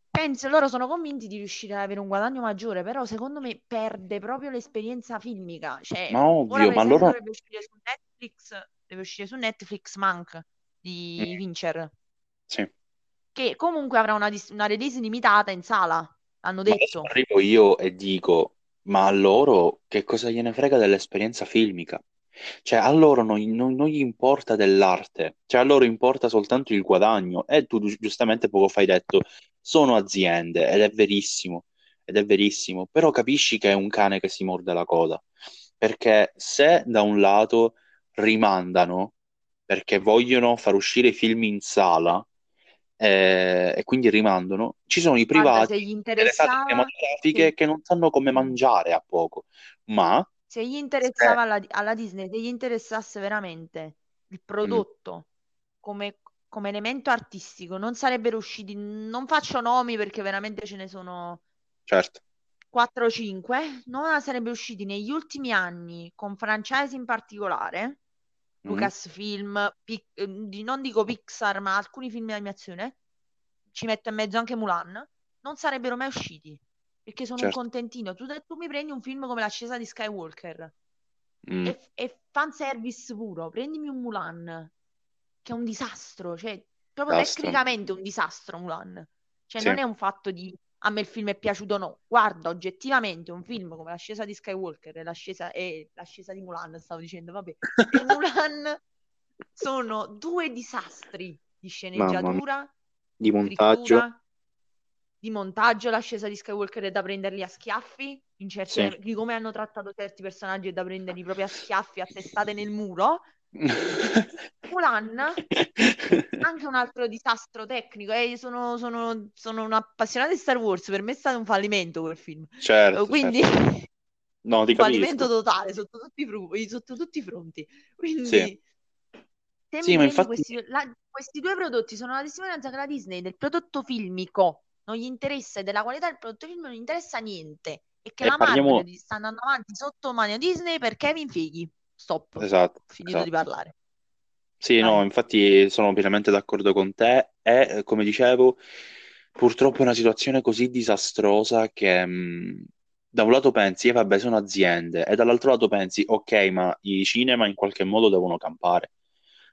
Penso, loro sono convinti di riuscire ad avere un guadagno maggiore, però secondo me perde proprio l'esperienza filmica. Cioè, ma ovvio, ma loro... dovrebbe uscire su Netflix, deve uscire su Netflix Mank di Mm, Fincher, sì. Che comunque avrà una, dis- una release limitata in sala, hanno detto. arrivo io e dico, ma a loro che cosa gliene frega dell'esperienza filmica? Cioè, a loro non, non- non gli importa dell'arte, cioè a loro importa soltanto il guadagno. E tu gi- giustamente poco fa hai detto, sono aziende, ed è verissimo, ed è verissimo, però capisci che è un cane che si morde la coda, perché se da un lato rimandano, perché vogliono far uscire i film in sala, eh, e quindi rimandano, ci sono i Guarda, privati interessava, cinematografiche se, che non sanno come mm, mangiare a poco, ma se gli interessava alla, alla Disney, se gli interessasse veramente il Mm, prodotto come, come elemento artistico, non sarebbero usciti, non faccio nomi perché veramente ce ne sono certo, 4 o 5, non sarebbero usciti negli ultimi anni con franchise in particolare, Mm, Lucasfilm, Pic- eh, di- non dico Pixar, ma alcuni film di animazione, ci metto in mezzo anche Mulan, non sarebbero mai usciti, perché sono un certo, contentino. Tu, tu mi prendi un film come L'ascesa di Skywalker, Mm, è, è fanservice puro, prendimi un Mulan, che è un disastro, cioè proprio disastro, tecnicamente un disastro Mulan. Cioè sì, non è un fatto di a me il film è piaciuto o no. Guarda, oggettivamente un film come L'ascesa di Skywalker e l'ascesa, e l'ascesa di Mulan, stavo dicendo, vabbè, e Mulan sono due disastri di sceneggiatura, di montaggio, scrittura, di montaggio. L'ascesa di Skywalker è da prenderli a schiaffi, in sì. certe, di come hanno trattato certi personaggi è da prenderli proprio a schiaffi, a testate nel muro. Mulan, anche un altro disastro tecnico. Eh, io sono, sono, sono un'appassionata di Star Wars, per me è stato un fallimento quel film. Certo, Quindi certo, no, un fallimento totale sotto tutti i, sotto tutti i fronti. sì, Quindi sì, prendi infatti, questi, la- questi due prodotti sono la testimonianza che la Disney del prodotto filmico non gli interessa e della qualità del prodotto film non gli interessa niente e che e la parliamo, Marvel sta andando avanti sotto mano Disney per Kevin Feige. Stop, ho esatto, finito di esatto. parlare. Sì, no, Vai. infatti sono pienamente d'accordo con te e, eh, come dicevo, purtroppo è una situazione così disastrosa che mh, da un lato pensi, eh, vabbè, sono aziende, e dall'altro lato pensi, ok, ma i cinema in qualche modo devono campare.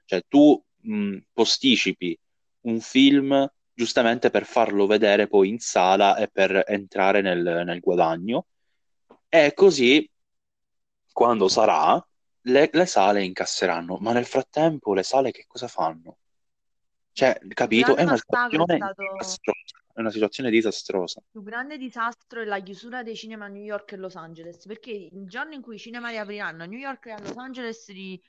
Cioè, tu mh, posticipi un film giustamente per farlo vedere poi in sala e per entrare nel, nel guadagno, e così, quando sarà le, le sale incasseranno, ma nel frattempo le sale che cosa fanno? Cioè, capito? È una situazione stato disastrosa, è una situazione disastrosa. Il più grande disastro è la chiusura dei cinema a New York e Los Angeles, perché il giorno in cui i cinema riapriranno a New York e a Los Angeles ri-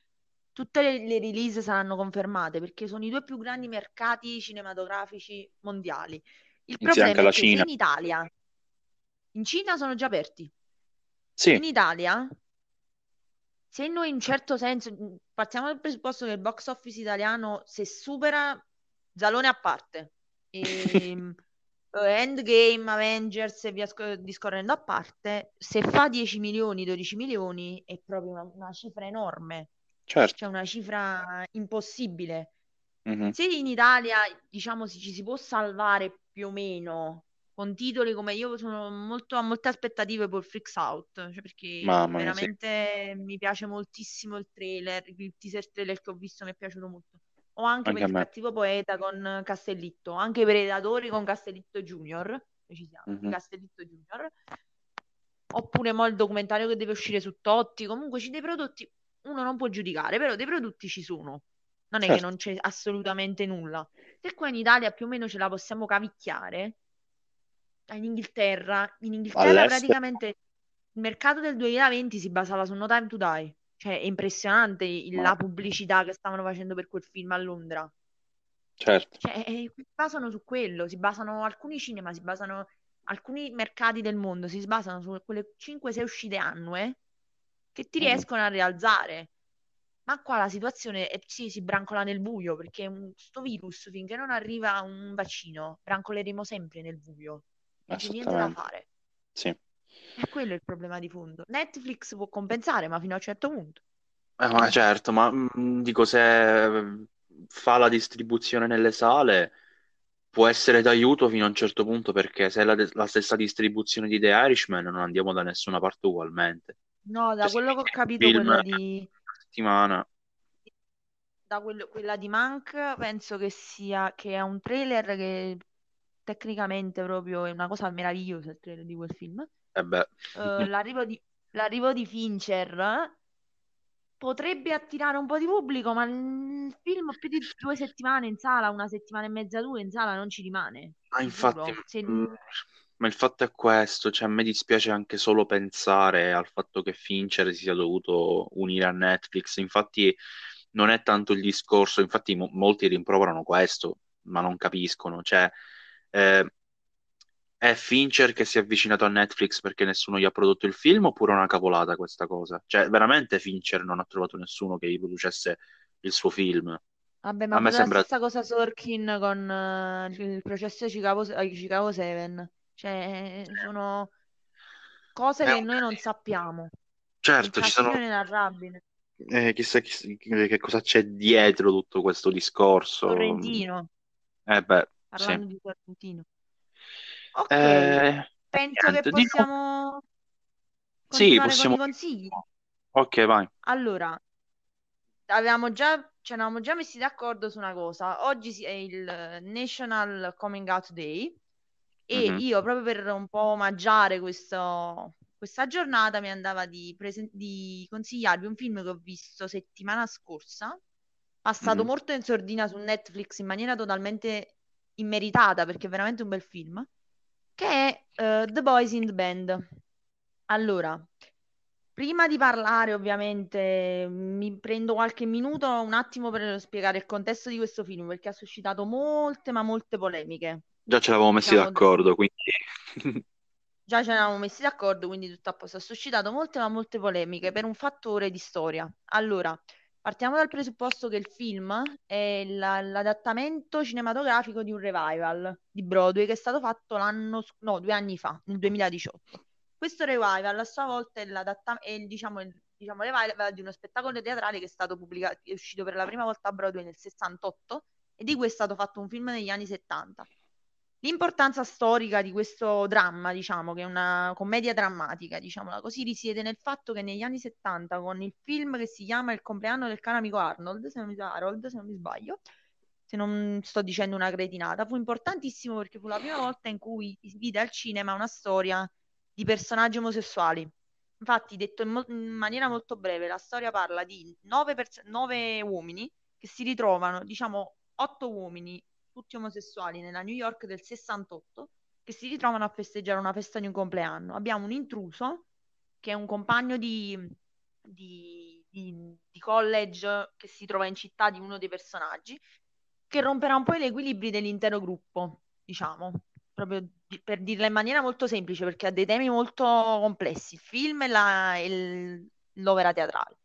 tutte le, le release saranno confermate, perché sono i due più grandi mercati cinematografici mondiali. Il anche problema è che in Italia, in Cina sono già aperti. Sì, In Italia, se noi in certo senso, partiamo dal presupposto che il box office italiano, se supera Zalone a parte, e, Endgame, Avengers e via sc- discorrendo a parte, se fa 10 milioni, 12 milioni è proprio una, una cifra enorme, certo. cioè una cifra impossibile. Mhm. Se in Italia, diciamo, ci si può salvare più o meno con titoli come io sono molto, ho molte aspettative per Freaks Out, cioè perché Mamma mia, sì. veramente mi piace moltissimo il trailer, il teaser trailer che ho visto mi è piaciuto molto. O anche Anche per a il cattivo poeta con Castellitto, anche per i datori con Castellitto Junior, ci siamo, Mhm. Castellitto Junior. Oppure mo il documentario che deve uscire su Totti, comunque ci dei prodotti, uno non può giudicare, però dei prodotti ci sono. Non è che Certo. non c'è assolutamente nulla. Se qua in Italia più o meno ce la possiamo cavicchiare, in Inghilterra, in Inghilterra All'estero? praticamente il mercato del 2020 si basava su No Time to Die. Cioè, è impressionante il- Ma- la pubblicità che stavano facendo per quel film a Londra. Certo. Cioè, eh, si basano su quello, si basano alcuni cinema, si basano alcuni mercati del mondo, si basano su quelle 5-6 uscite annue che ti Mhm. riescono a rialzare. Ma qua la situazione è, sì, si brancola nel buio perché un- sto virus, finché non arriva un vaccino, brancoleremo sempre nel buio. Non c'è niente da fare. Sì. E quello è il problema di fondo. Netflix può compensare, ma fino a un certo punto. Eh, ma certo, ma mm, dico se eh, fa la distribuzione nelle sale può essere d'aiuto fino a un certo punto perché se è la, la stessa distribuzione di The Irishman non andiamo da nessuna parte ugualmente. No, da Cioè, quello che ho capito, quella di, settimana, da quello- quella di Mank, penso che sia che è un trailer che tecnicamente proprio è una cosa meravigliosa il trailer di quel film. eh beh, Eh, l'arrivo di, l'arrivo di Fincher potrebbe attirare un po' di pubblico, ma il film più di due settimane in sala, una settimana e mezza, due in sala non ci rimane, ma ti infatti. Se- mm, ma il fatto è questo, cioè a me dispiace anche solo pensare al fatto che Fincher si sia dovuto unire a Netflix, infatti non è tanto il discorso, infatti mo- molti rimproverano questo, ma non capiscono, cioè eh, è Fincher che si è avvicinato a Netflix perché nessuno gli ha prodotto il film oppure è una cavolata questa cosa? Cioè veramente Fincher non ha trovato nessuno che gli producesse il suo film? Vabbè, A ma me pure la sembra... stessa cosa Sorkin con eh, il processo di Chicago, eh, Chicago 7. Cioè, sono cose È che un noi non sappiamo. Certo, ci sono... casino inenarrabile. Eh, chissà chi- che cosa c'è dietro tutto questo discorso. Sorrentino, Eh beh, sì. parlando di Sorrentino. Ok, Eh, penso che niente, nuovo- possiamo Sì, continuare con possiamo... i consigli. Ok, vai. Allora, avevamo già, ci eravamo già messi d'accordo su una cosa. Oggi è il National Coming Out Day e Mhm. io, proprio per un po' omaggiare questo- questa giornata, mi andava di, presen- di consigliarvi un film che ho visto settimana scorsa, passato Mhm. molto in sordina su Netflix in maniera totalmente immeritata, perché è veramente un bel film, che è eh, The Boys in the Band. Allora, prima di parlare, ovviamente, mi prendo qualche minuto, un attimo per spiegare il contesto di questo film, perché ha suscitato molte, ma molte polemiche. Già ce l'avevamo messi Diciamo, d'accordo, quindi... già ci eravamo messi d'accordo, quindi tutto a posto. Ha suscitato molte, ma molte polemiche per un fattore di storia. Allora, partiamo dal presupposto che il film è la- l'adattamento cinematografico di un revival di Broadway che è stato fatto l'anno, no, due anni fa, nel 2018. Questo revival a sua volta è, è diciamo, il, diciamo, revival di uno spettacolo teatrale che è stato pubblicato, è uscito per la prima volta a Broadway nel 68 e di cui è stato fatto un film negli anni 70. L'importanza storica di questo dramma, diciamo, che è una commedia drammatica, diciamola così, risiede nel fatto che negli anni 70, con il film che si chiama Il compleanno del caro amico Arnold, se non mi, Harold, se non mi sbaglio, se non sto dicendo una cretinata, fu importantissimo perché fu la prima volta in cui si vide al cinema una storia di personaggi omosessuali. Infatti, detto in, mo- in maniera molto breve, la storia parla di nove, pers- nove uomini che si ritrovano, diciamo, otto uomini tutti omosessuali nella New York del 68 che si ritrovano a festeggiare una festa di un compleanno. Abbiamo un intruso che è un compagno di, di- di- di college che si trova in città di uno dei personaggi che romperà un po' gli equilibri dell'intero gruppo, diciamo. proprio per dirla in maniera molto semplice, perché ha dei temi molto complessi, il film e, la- e l'opera teatrale.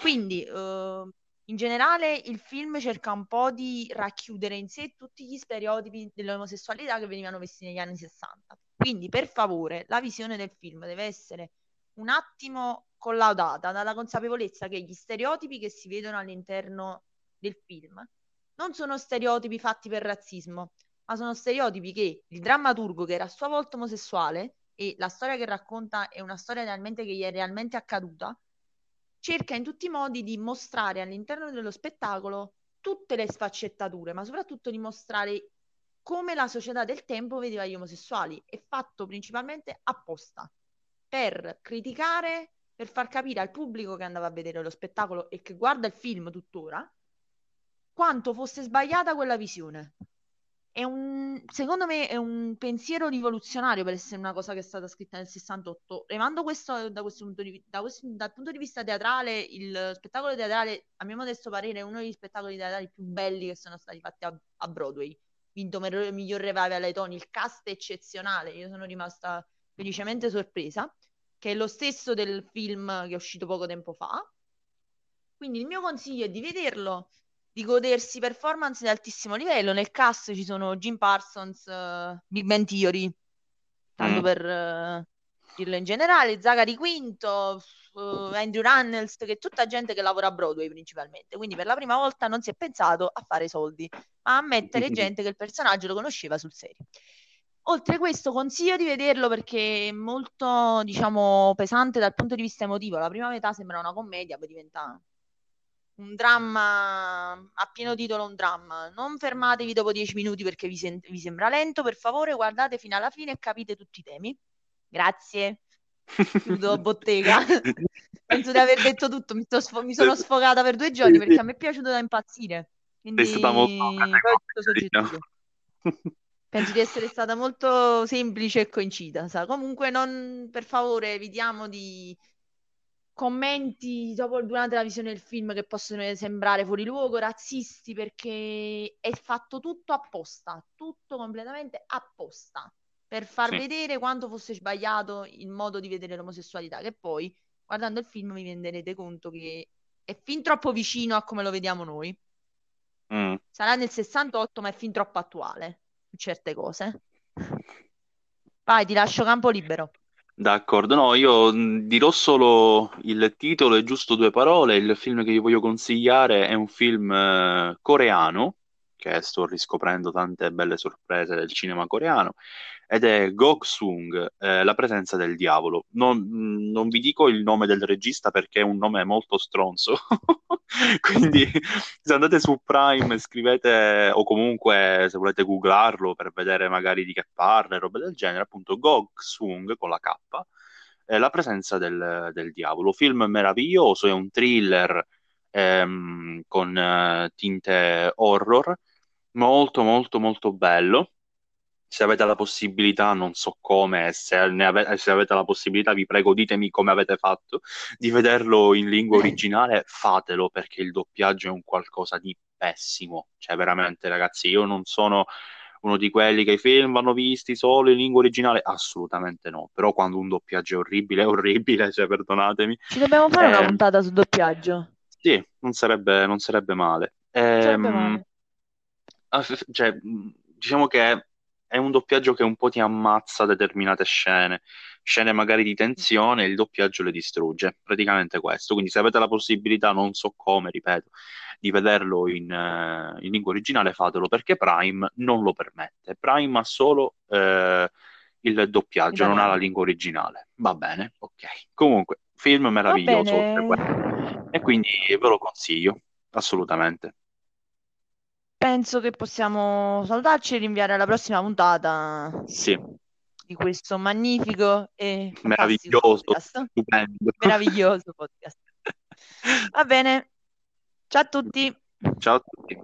Quindi, eh, in generale, il film cerca un po' di racchiudere in sé tutti gli stereotipi dell'omosessualità che venivano messi negli anni 60. Quindi, per favore, la visione del film deve essere un attimo collaudata dalla consapevolezza che gli stereotipi che si vedono all'interno del film non sono stereotipi fatti per razzismo, ma sono stereotipi che il drammaturgo, che era a sua volta omosessuale, e la storia che racconta è una storia realmente che gli è realmente accaduta, cerca in tutti i modi di mostrare all'interno dello spettacolo tutte le sfaccettature, ma soprattutto di mostrare come la società del tempo vedeva gli omosessuali, è fatto principalmente apposta per criticare, per far capire al pubblico che andava a vedere lo spettacolo e che guarda il film tuttora, quanto fosse sbagliata quella visione. È un, secondo me è un pensiero rivoluzionario per essere una cosa che è stata scritta nel 68. Levando questo da questo punto di, da questo, dal punto di vista teatrale, il spettacolo teatrale, a mio modesto parere, è uno degli spettacoli teatrali più belli che sono stati fatti a, a Broadway. Vinto mer- miglior revival ai Tony, il cast è eccezionale, io sono rimasta felicemente sorpresa, che è lo stesso del film che è uscito poco tempo fa. Quindi il mio consiglio è di vederlo di godersi performance di altissimo livello. Nel cast ci sono Jim Parsons, uh, Big Ben Theory, tanto mm. per uh, dirlo in generale, Zachary Quinto, uh, Andrew Runnels, che è tutta gente che lavora a Broadway principalmente. Quindi per la prima volta non si è pensato a fare soldi, ma a mettere gente che il personaggio lo conosceva sul serio. Oltre a questo, consiglio di vederlo perché è molto, diciamo, pesante dal punto di vista emotivo. La prima metà sembra una commedia, poi diventa un dramma a pieno titolo un dramma. Non fermatevi dopo dieci minuti perché vi, sen- vi, sembra lento, per favore guardate fino alla fine e capite tutti i temi. Grazie. Chiudo bottega. Penso di aver detto tutto, mi, sfo- mi, sono sfogata per due giorni perché a me è piaciuto da impazzire. Quindi Sei stata molto Penso di essere stata molto semplice e coincida. Sa. Comunque, non, per favore, evitiamo di commenti dopo, durante la visione del film che possono sembrare fuori luogo, razzisti, perché è fatto tutto apposta, tutto completamente apposta, per far sì. vedere quanto fosse sbagliato il modo di vedere l'omosessualità, che poi, guardando il film, vi renderete conto che è fin troppo vicino a come lo vediamo noi. Mm. Sarà nel 68, ma è fin troppo attuale su certe cose. Vai, ti lascio campo libero. D'accordo, no, io dirò solo il titolo e giusto due parole. Il film che vi voglio consigliare è un film eh, coreano, che sto riscoprendo tante belle sorprese del cinema coreano, ed è Gok Sung, eh, La presenza del diavolo. Non, non, vi dico il nome del regista perché è un nome molto stronzo, quindi se andate su Prime scrivete, o comunque se volete googlarlo per vedere magari di che parla e robe del genere, appunto Gok Sung con la K, eh, La presenza del, del diavolo. Film meraviglioso, è un thriller ehm, con eh, tinte horror, molto molto molto bello se avete la possibilità, non so come, se, ave- se, avete la possibilità, vi prego, ditemi come avete fatto di vederlo in lingua originale, fatelo perché il doppiaggio è un qualcosa di pessimo. Cioè, veramente, ragazzi, io non sono uno di quelli che i film vanno visti solo in lingua originale, assolutamente no. Però quando un doppiaggio è orribile, è orribile, cioè, perdonatemi. Ci dobbiamo fare eh, una puntata sul doppiaggio. Sì, non sarebbe, non sarebbe male. Eh, sarebbe male. Cioè, diciamo che è un doppiaggio che un po' ti ammazza determinate scene, scene magari di tensione, il doppiaggio le distrugge, praticamente questo. Quindi se avete la possibilità, non so come, ripeto, di vederlo in, uh, in lingua originale, fatelo perché Prime non lo permette. Prime ha solo uh, il doppiaggio, non ha la lingua originale. Va bene, ok. Comunque, film meraviglioso e quindi ve lo consiglio, assolutamente penso che possiamo salutarci e rinviare alla prossima puntata Sì, di questo magnifico e meraviglioso, podcast. Meraviglioso podcast. Va bene. Ciao a tutti. Ciao a tutti.